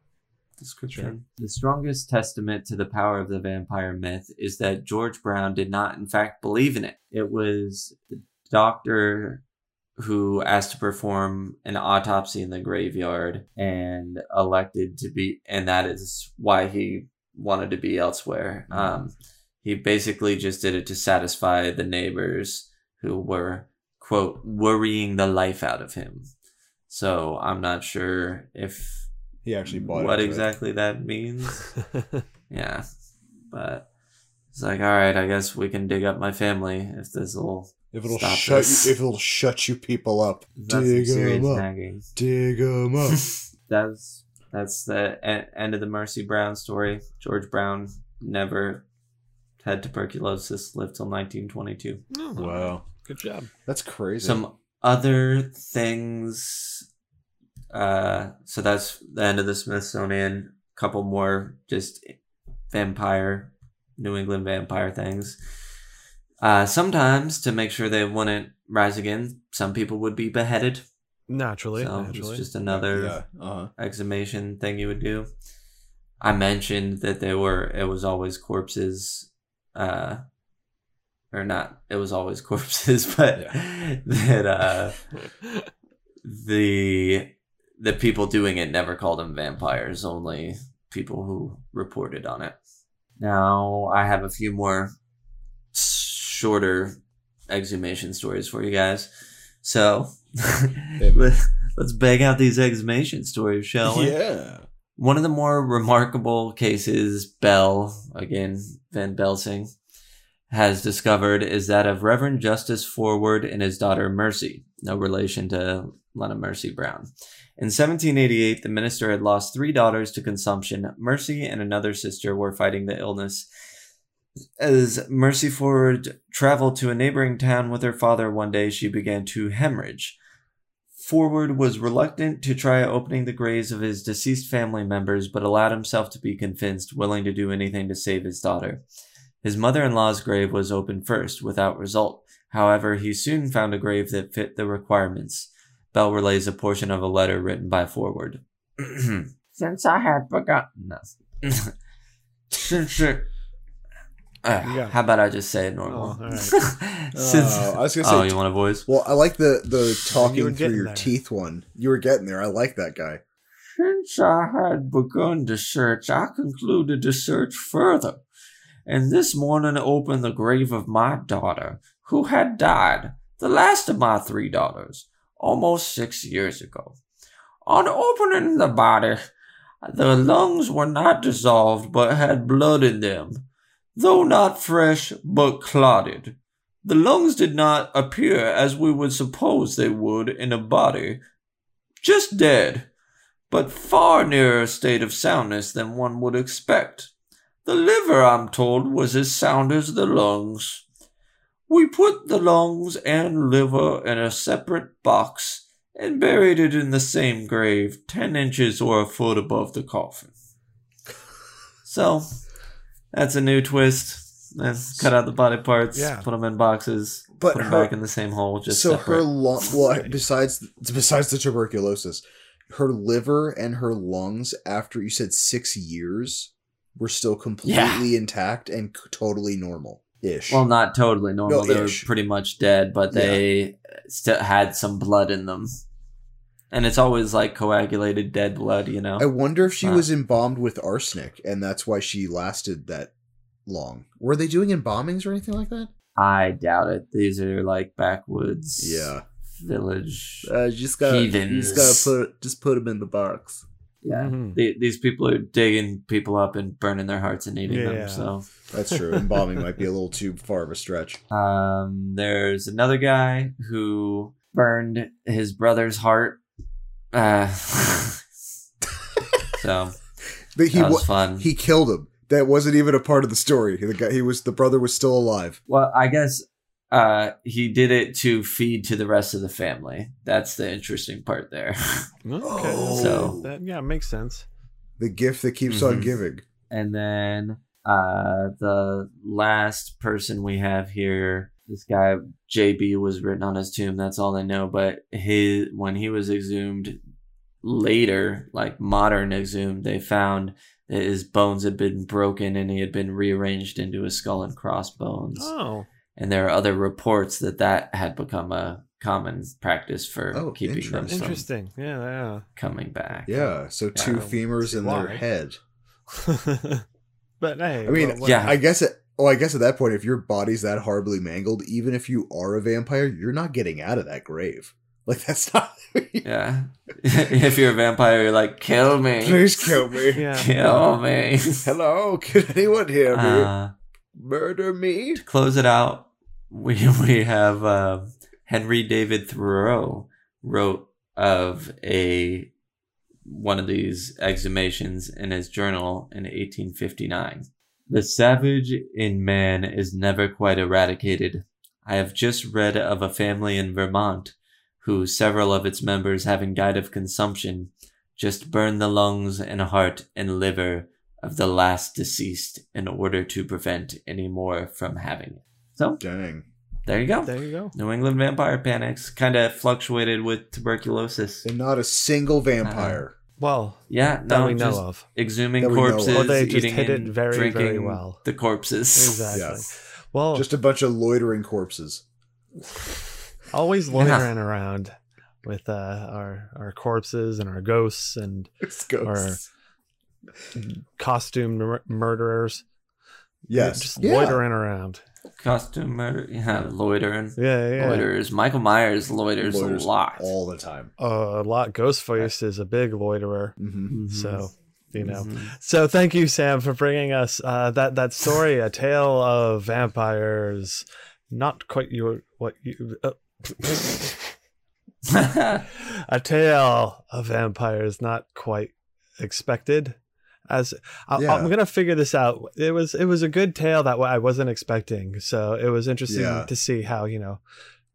Speaker 2: description. The strongest testament to the power of the vampire myth is that George Brown did not, in fact, believe in it. It was the doctor who asked to perform an autopsy in the graveyard and elected to be, and that is why he wanted to be elsewhere. Um, he basically just did it to satisfy the neighbors who were, quote, worrying the life out of him. So I'm not sure if
Speaker 3: He actually bought
Speaker 2: what
Speaker 3: into it.
Speaker 2: exactly that means. yeah, but it's like, all right, I guess we can dig up my family if this will.
Speaker 3: If it'll
Speaker 2: Stop
Speaker 3: shut
Speaker 2: this.
Speaker 3: you, if it'll shut you people up,
Speaker 2: That's some
Speaker 3: dig
Speaker 2: serious
Speaker 3: them up,
Speaker 2: nagging.
Speaker 3: dig them up.
Speaker 2: that's that's the end of the Mercy Brown story. George Brown never had tuberculosis, lived till 1922.
Speaker 1: Oh,
Speaker 3: wow,
Speaker 1: Good job.
Speaker 3: that's crazy.
Speaker 2: Some other things. Uh, so that's the end of the Smithsonian. Couple more just vampire, New England vampire things. Uh, sometimes to make sure they wouldn't rise again, some people would be beheaded.
Speaker 1: Naturally.
Speaker 2: so
Speaker 1: naturally.
Speaker 2: it's just another
Speaker 3: yeah, uh-huh.
Speaker 2: exhumation thing you would do. I mentioned that they were it was always corpses, uh, or not. It was always corpses, but that uh, the the people doing it never called them vampires. Only people who reported on it. Now I have a few more shorter exhumation stories for you guys. So Let- Let's bang out these exhumation stories, shall we?
Speaker 3: Yeah.
Speaker 2: One of the more remarkable cases Bell, again, Van Belsing, has discovered is that of Reverend Justice Forward and his daughter Mercy, no relation to Lena Mercy Brown. In 1788, the minister had lost three daughters to consumption. Mercy and another sister were fighting the illness. As Mercy Forward traveled to a neighboring town with her father one day, she began to hemorrhage. Forward was reluctant to try opening the graves of his deceased family members, but allowed himself to be convinced, willing to do anything to save his daughter. His mother in law's grave was opened first, without result. However, he soon found a grave that fit the requirements. Bell relays a portion of a letter written by Forward. Since I had forgotten us. Since it. Uh, How about I just say it normal?
Speaker 1: Oh, all right.
Speaker 2: Since,
Speaker 3: Oh, I was gonna
Speaker 2: oh,
Speaker 3: say-
Speaker 2: you want a voice?
Speaker 3: Well, I like the the
Speaker 1: You
Speaker 3: talking through your
Speaker 1: there.
Speaker 3: teeth one. You were getting there. I like that guy.
Speaker 2: Since I had begun to search, I concluded to search further, and this morning opened the grave of my daughter, who had died, the last of my three daughters, almost six years ago. On opening the body, the lungs were not dissolved but had blood in them, though not fresh but clotted. The lungs did not appear as we would suppose they would in a body, just dead but far nearer a state of soundness than one would expect. The liver, I'm told, was as sound as the lungs. We put the lungs and liver in a separate box and buried it in the same grave, ten inches or a foot above the coffin. So, that's a new twist. Let's cut out the body parts,
Speaker 1: Yeah.
Speaker 2: put them in boxes,
Speaker 3: But
Speaker 2: put them
Speaker 3: her-
Speaker 2: back in the same hole. Just
Speaker 3: so
Speaker 2: separate.
Speaker 3: her lung. Well, besides besides the tuberculosis, her liver and her lungs after you said six years were still completely intact and c- totally normal ish.
Speaker 2: Well, not totally normal.
Speaker 3: No,
Speaker 2: they were pretty much dead, but they still had some blood in them. And it's always like coagulated dead blood, you know?
Speaker 3: I wonder if she
Speaker 2: Huh.
Speaker 3: was embalmed with arsenic and that's why she lasted that long. Were they doing embalmings or anything like that?
Speaker 2: I doubt it. These are like backwoods yeah, village.
Speaker 6: Uh, just gotta, you
Speaker 2: Heathens.
Speaker 6: just gotta put, just put them in the box.
Speaker 2: yeah.
Speaker 1: Mhm.
Speaker 2: The- these people are digging people up and burning their hearts and eating
Speaker 1: Yeah.
Speaker 2: them. So
Speaker 3: That's true. Embalming might be a little too far of a stretch.
Speaker 2: Um, there's another guy who burned his brother's heart. Uh, so
Speaker 3: But he
Speaker 2: that was fun.
Speaker 3: he killed him. That wasn't even a part of the story. The guy, he was the brother was still alive.
Speaker 2: well, I guess uh, he did it to feed to the rest of the family. That's the interesting part there.
Speaker 1: Okay.
Speaker 3: Oh.
Speaker 2: So-
Speaker 1: that, yeah, makes sense.
Speaker 3: The gift that keeps on
Speaker 2: Mhm.
Speaker 3: giving.
Speaker 2: and then uh, the last person we have here, this guy JB was written on his tomb. That's all I know. But his when he was exhumed later, like modern exhumed, they found that his bones had been broken and he had been rearranged into a skull and crossbones.
Speaker 1: Oh,
Speaker 2: And there are other reports that that had become a common practice for
Speaker 3: Oh,
Speaker 2: keeping them
Speaker 1: interesting. Yeah, yeah.
Speaker 2: coming back.
Speaker 3: Yeah. So two
Speaker 2: Yeah.
Speaker 3: femurs
Speaker 1: See
Speaker 3: in their head.
Speaker 1: but hey,
Speaker 3: I mean,
Speaker 1: well,
Speaker 2: Yeah.
Speaker 3: I guess it. Oh, I guess at that point, if your body's that horribly mangled, even if you are a vampire, you're not getting out of that grave. Like that's not.
Speaker 2: Yeah. if you're a vampire, you're like, kill me.
Speaker 3: Please kill me.
Speaker 1: yeah.
Speaker 2: Kill me.
Speaker 3: Hello, can anyone hear me?
Speaker 2: Uh,
Speaker 3: Murder me?
Speaker 2: to close it out, we we have uh, Henry David Thoreau wrote of a one of these exhumations in his journal in 1859. The savage in man is never quite eradicated. I have just read of a family in Vermont who, several of its members having died of consumption, just burned the lungs and heart and liver of the last deceased in order to prevent any more from having it. So
Speaker 3: Dang.
Speaker 2: there you go.
Speaker 1: There you go.
Speaker 2: New England vampire panics kind of fluctuated with tuberculosis.
Speaker 3: And not a single vampire.
Speaker 1: Well,
Speaker 2: Yeah,
Speaker 1: that
Speaker 2: no,
Speaker 1: we know
Speaker 2: just
Speaker 1: of.
Speaker 2: exhuming
Speaker 3: That we know of.
Speaker 2: corpses,
Speaker 1: Or they just
Speaker 2: eating
Speaker 1: hid it
Speaker 2: and
Speaker 1: very, very
Speaker 2: drinking
Speaker 1: well.
Speaker 2: the corpses.
Speaker 1: Exactly.
Speaker 3: Yes.
Speaker 1: Well,
Speaker 3: Just a bunch of loitering corpses.
Speaker 1: always
Speaker 2: Yeah.
Speaker 1: loitering around with uh, our our corpses and our ghosts and
Speaker 3: It's ghosts.
Speaker 1: costumed mur- murderers.
Speaker 3: Yes.
Speaker 1: just
Speaker 3: Yeah.
Speaker 1: loitering around.
Speaker 2: Costume murder. Yeah, loitering.
Speaker 1: Yeah, yeah.
Speaker 2: Loiterers. Michael Myers loiters,
Speaker 3: Loiters
Speaker 2: a lot.
Speaker 3: all the time.
Speaker 1: Uh, a lot. Ghostface is a big loiterer.
Speaker 3: hmm
Speaker 1: So you know.
Speaker 2: Mhm.
Speaker 1: So thank you, Sam, for bringing us uh, that that story, a tale of vampires. Not quite your what you. Uh, a tale of vampires, not quite expected. As I,
Speaker 3: Yeah.
Speaker 1: I'm gonna figure this out. It was it was a good tale that I wasn't expecting. So it was interesting
Speaker 3: Yeah.
Speaker 1: to see how you know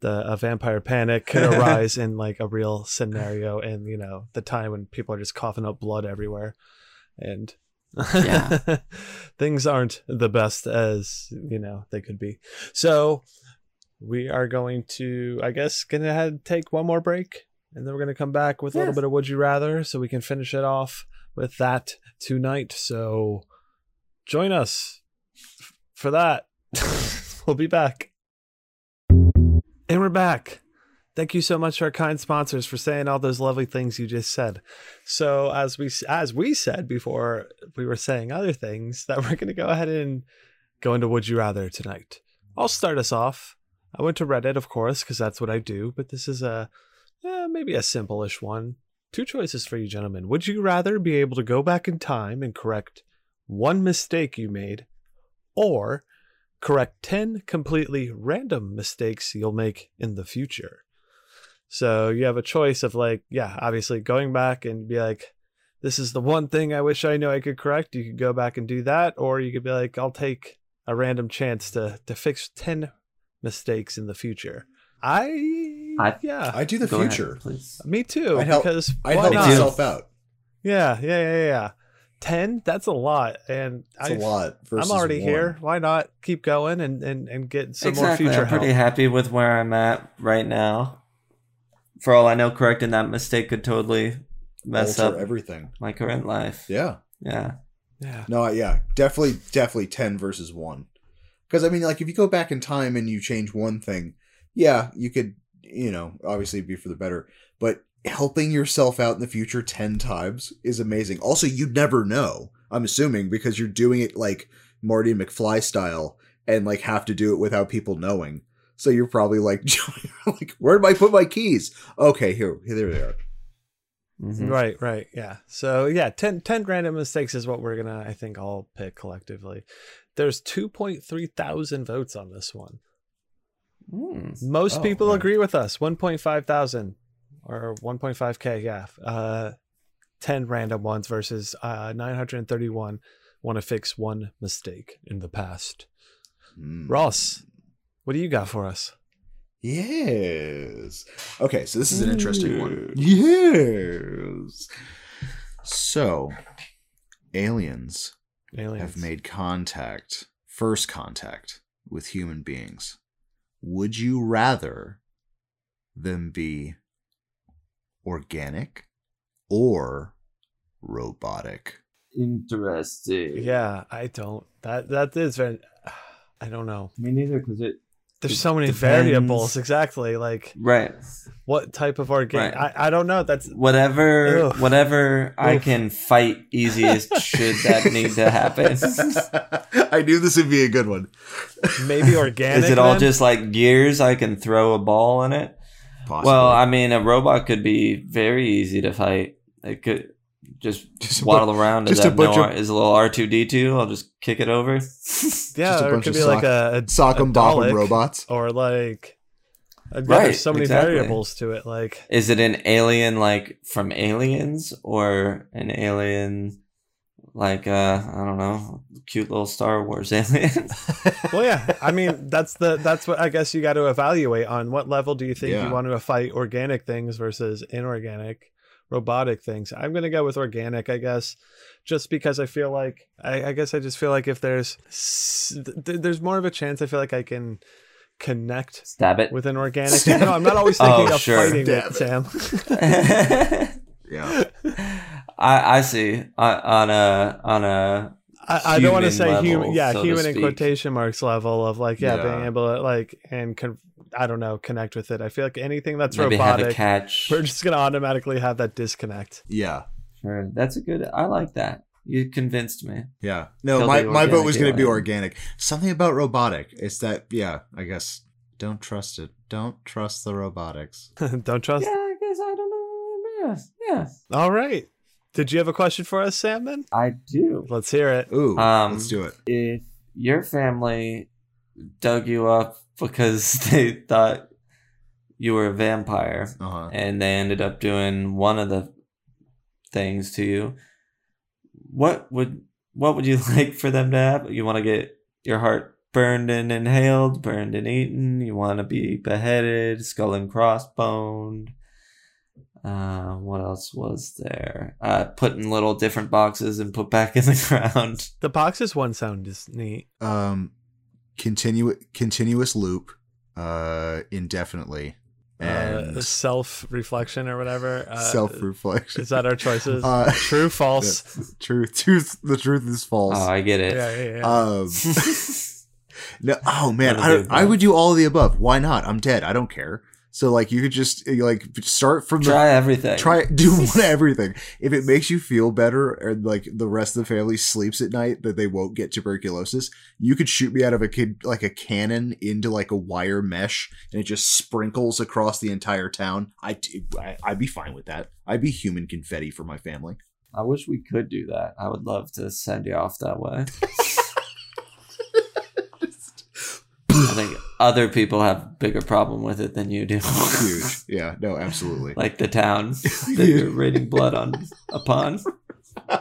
Speaker 1: the a vampire panic could arise in like a real scenario, and you know the time when people are just coughing up blood everywhere, and
Speaker 2: Yeah.
Speaker 1: things aren't the best as you know they could be. So we are going to, I guess, gonna have, take one more break, and then we're gonna come back with a little bit of Would You Rather, so we can finish it off with that tonight. So join us for that. we'll be back, and we're back. Thank you so much to our kind sponsors for saying all those lovely things you just said. So as we as we said before, we were saying other things that we're going to go ahead and go into Would You Rather tonight. I'll start us off. I went to Reddit, of course, because that's what I do. But this is a eh, maybe a simple-ish one. Two choices for you, gentlemen. Would you rather be able to go back in time and correct one mistake you made, or correct ten completely random mistakes you'll make in the future? So you have a choice of like, yeah, obviously going back and be like, this is the one thing I wish I knew I could correct. You could go back and do that, or you could be like, I'll take a random chance to to fix ten mistakes in the future. I,
Speaker 2: I-
Speaker 1: yeah,
Speaker 3: I do the
Speaker 2: Go ahead,
Speaker 3: future.
Speaker 2: please.
Speaker 1: me too.
Speaker 3: I'd help-
Speaker 1: because
Speaker 3: I'd help
Speaker 1: not?
Speaker 3: myself out.
Speaker 1: Yeah, yeah, yeah, yeah. Ten, that's a lot, and
Speaker 3: It's
Speaker 1: I,
Speaker 3: a lot. Versus
Speaker 1: I'm already
Speaker 3: one.
Speaker 1: here. Why not keep going and and and get some
Speaker 2: exactly.
Speaker 1: more future
Speaker 2: I'm pretty
Speaker 1: help?
Speaker 2: happy with where I'm at right now. For all I know, correcting that mistake could totally mess
Speaker 3: Alter
Speaker 2: up
Speaker 3: everything.
Speaker 2: my current life.
Speaker 3: Yeah.
Speaker 2: Yeah.
Speaker 1: Yeah,
Speaker 3: No, yeah, definitely, definitely ten versus one. Because I mean, like, if you go back in time and you change one thing, yeah, you could, you know, obviously be for the better. But helping yourself out in the future ten times is amazing. Also, you'd never know. I'm assuming because you're doing it like Marty McFly style, and like have to do it without people knowing. So you're probably like, like, where did I put my keys? Okay, here, here, there they are.
Speaker 2: Mhm.
Speaker 1: Right, right, yeah. So yeah, 10, 10 random mistakes is what we're gonna, I think, all pick collectively. There's two point three thousand votes on this one.
Speaker 2: Mm.
Speaker 1: Most
Speaker 3: Oh,
Speaker 1: people
Speaker 3: wow.
Speaker 1: agree with us. One point five thousand or one point five k. Yeah, uh, ten random ones versus uh, nine hundred and thirty-one. Want to fix one mistake in the past.
Speaker 3: Hmm.
Speaker 1: Ross, what do you got for us?
Speaker 3: Yes. Okay, so this is an interesting one. Yes. So, aliens
Speaker 1: Aliens.
Speaker 3: have made contact, first contact with human beings. Would you rather them be organic or robotic?
Speaker 2: Interesting.
Speaker 1: Yeah, I don't. That that is very. I don't know.
Speaker 2: Me neither, because it.
Speaker 1: There's
Speaker 2: It
Speaker 1: so many
Speaker 2: depends.
Speaker 1: variables. Exactly. Like
Speaker 2: Right.
Speaker 1: what type of organic?
Speaker 2: Right.
Speaker 1: I, I don't know. That's
Speaker 2: Whatever.
Speaker 1: Ugh.
Speaker 2: Whatever I
Speaker 1: Oof.
Speaker 2: can fight easiest should that need to happen.
Speaker 3: I knew this would be a good one.
Speaker 1: maybe organic.
Speaker 2: Is it all
Speaker 1: then?
Speaker 2: just like gears? I can throw a ball in it.
Speaker 3: Possibly.
Speaker 2: Well, I mean, a robot could be very easy to fight. It could just,
Speaker 3: Just a
Speaker 2: waddle around.
Speaker 3: Just a
Speaker 2: have no
Speaker 3: bunch of-
Speaker 2: is a little R two D two. I'll just kick it over.
Speaker 1: Yeah,
Speaker 3: just a
Speaker 1: or it
Speaker 3: bunch
Speaker 1: could
Speaker 3: of
Speaker 1: be like a, a
Speaker 3: sock
Speaker 1: a
Speaker 3: 'em bop 'em
Speaker 1: Dalek,
Speaker 3: robots.
Speaker 1: or like. yeah,
Speaker 2: Right,
Speaker 1: there's so many
Speaker 2: exactly.
Speaker 1: variables to it. Like
Speaker 2: Is it an alien like from Aliens or an alien like uh I don't know, cute little Star Wars alien?
Speaker 1: well yeah i mean that's the that's what i guess you got to evaluate on what level do you think
Speaker 3: Yeah.
Speaker 1: you want to fight organic things versus inorganic robotic things i'm gonna go with organic i guess just because i feel like i, I guess i just feel like if there's there's more of a chance i feel like i can connect
Speaker 2: Stab it.
Speaker 1: with an organic thing. no i'm not always thinking
Speaker 2: Oh,
Speaker 1: of
Speaker 2: sure.
Speaker 1: fighting it
Speaker 3: it.
Speaker 1: sam
Speaker 3: Yeah.
Speaker 2: I I see. Uh, on a on a
Speaker 1: I, I don't want to say
Speaker 2: level,
Speaker 1: human, yeah,
Speaker 2: so
Speaker 1: human in quotation marks level of like, yeah, being able to like and con- I don't know, connect with it. I feel like anything that's
Speaker 2: maybe
Speaker 1: robotic,
Speaker 2: catch.
Speaker 1: we're just gonna automatically have that disconnect.
Speaker 3: Yeah.
Speaker 2: Sure. That's a good. I like that. You convinced me.
Speaker 3: Yeah. No,
Speaker 2: He'll
Speaker 3: my, my vote was going to be organic. Something about robotic. It's that, yeah, I guess. Don't trust it. Don't trust the robotics.
Speaker 1: Don't trust.
Speaker 2: Yeah, I guess I don't know. Yes, yes.
Speaker 1: All right. Did you have a question for us, Sam? Then
Speaker 2: I do.
Speaker 1: let's hear it.
Speaker 3: Ooh,
Speaker 2: Um,
Speaker 3: let's do it.
Speaker 2: If your family dug you up because they thought you were a vampire
Speaker 3: Uh huh.
Speaker 2: and they ended up doing one of the things to you, what would what would you like for them to have? You want to get your heart burned and inhaled, burned and eaten. You want to be beheaded, skull and crossboned. Uh, what else was there? Uh, put in little different boxes and put back in the ground.
Speaker 1: The boxes one sound is neat.
Speaker 3: Um, continu- continuous loop, uh, indefinitely. And
Speaker 1: Uh, self reflection or whatever. Uh,
Speaker 3: self reflection.
Speaker 1: Is that our choices?
Speaker 3: Uh,
Speaker 1: True, false.
Speaker 3: truth, truth, the truth is false.
Speaker 2: Oh, I get it.
Speaker 1: Yeah, yeah, yeah.
Speaker 3: Um, no, oh man, I, I would do all of the above. Why not? I'm dead. I don't care. So like, you could just uh, like start from the
Speaker 2: Try everything.
Speaker 3: try do everything. If it makes you feel better, and like the rest of the family sleeps at night, that they won't get tuberculosis, you could shoot me out of a kid like a cannon into like a wire mesh, and it just sprinkles across the entire town. I, I I'd be fine with that. I'd be human confetti for my family.
Speaker 2: I wish we could do that. I would love to send you off that way. I think other people have bigger problem with it than you do.
Speaker 3: Huge, yeah, no, absolutely.
Speaker 2: like the town that you're raining blood on upon.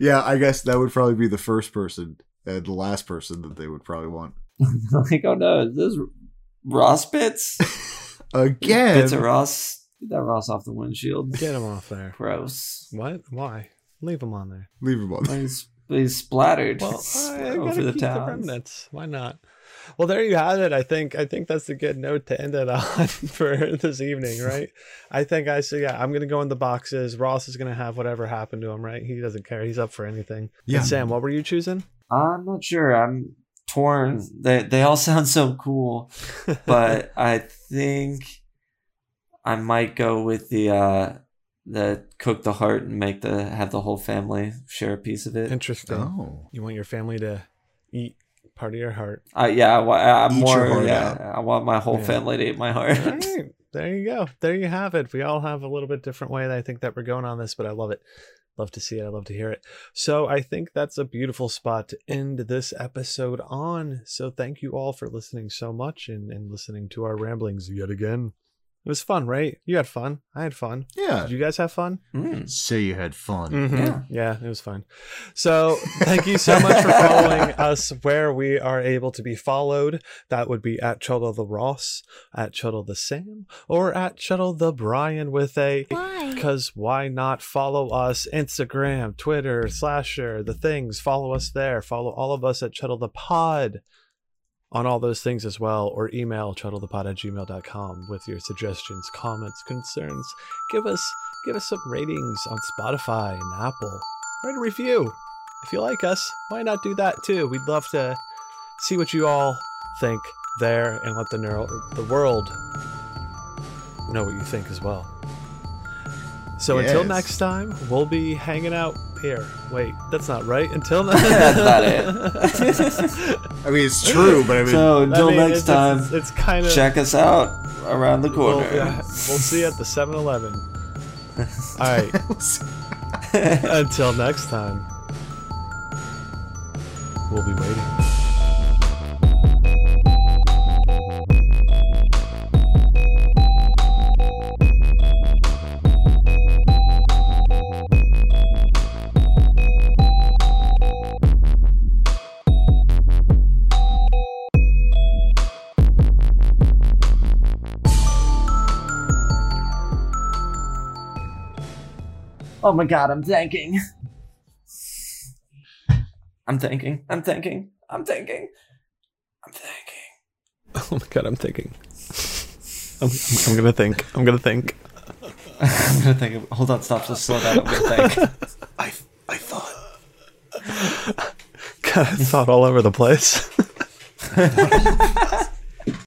Speaker 3: Yeah, I guess that would probably be the first person and the last person that they would probably want.
Speaker 2: like, oh no, is this Ross bits?
Speaker 3: Again,
Speaker 2: Bits of Ross. Get that Ross off the windshield.
Speaker 1: Get him off there.
Speaker 2: Gross.
Speaker 1: What? Why? Leave him on there.
Speaker 3: leave him on.
Speaker 2: He's, he's splattered
Speaker 1: Well,
Speaker 2: over
Speaker 1: gotta
Speaker 2: the
Speaker 1: keep the
Speaker 2: town.
Speaker 1: remnants. Why not? Well, there you have it. I think I think that's a good note to end it on for this evening, right? I think I say yeah. I'm gonna go in the boxes. Ross is gonna have whatever happened to him, right? He doesn't care. He's up for anything.
Speaker 3: Yeah.
Speaker 1: And Sam, what were you choosing?
Speaker 2: I'm not sure. I'm torn. They they all sound so cool, but I think I might go with the uh the cook the heart and make the have the whole family share a piece of it.
Speaker 1: Interesting.
Speaker 3: Oh,
Speaker 1: You want your family to eat part of your heart.
Speaker 2: Uh, yeah, I, I'm
Speaker 3: Eat your
Speaker 2: more.
Speaker 3: heart
Speaker 2: Yeah,
Speaker 3: out.
Speaker 2: I want my whole
Speaker 1: Yeah.
Speaker 2: family to eat my heart.
Speaker 1: All right. There you go. There you have it. We all have a little bit different way that I think that we're going on this, but I love it. Love to see it. I love to hear it. So I think that's a beautiful spot to end this episode on. So thank you all for listening so much and, and listening to our ramblings yet again. It was fun, right? You had fun. I had fun.
Speaker 3: yeah.
Speaker 1: Did you guys have fun?
Speaker 2: Mm.
Speaker 3: Say you had fun.
Speaker 1: Mhm.
Speaker 2: Yeah.
Speaker 1: Yeah, it was fun. So thank you so much for following us where we are able to be followed. That would be at Chuddle the Ross, at Chuddle the Sam, or at Chuddle the Bryan with a
Speaker 7: Why?
Speaker 1: because why not follow us Instagram, Twitter, Slasher, the things. Follow us there. Follow all of us at Chuddle the Pod on all those things as well, or email chuddlethepod at gmail.com with your suggestions, comments, concerns. Give us give us some ratings on Spotify and Apple. Write a review. If you like us, why not do that too? We'd love to see what you all think there and let the the world know what you think as well. So until next time, we'll be hanging out here. Wait, that's not right. Until
Speaker 2: That's not
Speaker 1: it.
Speaker 3: I mean, it's true, but I mean,
Speaker 2: so until next
Speaker 1: it's,
Speaker 2: time,
Speaker 1: it's, it's kind of
Speaker 2: check us out around the
Speaker 1: We'll,
Speaker 2: corner.
Speaker 1: yeah, we'll see you at the 7-Eleven. All right. Until next time, we'll be waiting.
Speaker 2: Oh my god, I'm thinking. I'm thinking. I'm thinking. I'm thinking. I'm thinking.
Speaker 1: Oh my god, I'm thinking. I'm, I'm gonna think. I'm gonna think.
Speaker 2: I'm gonna think. Of, hold on, stop. Just slow down. I'm gonna think.
Speaker 3: I, I thought.
Speaker 1: God, I thought all over the place.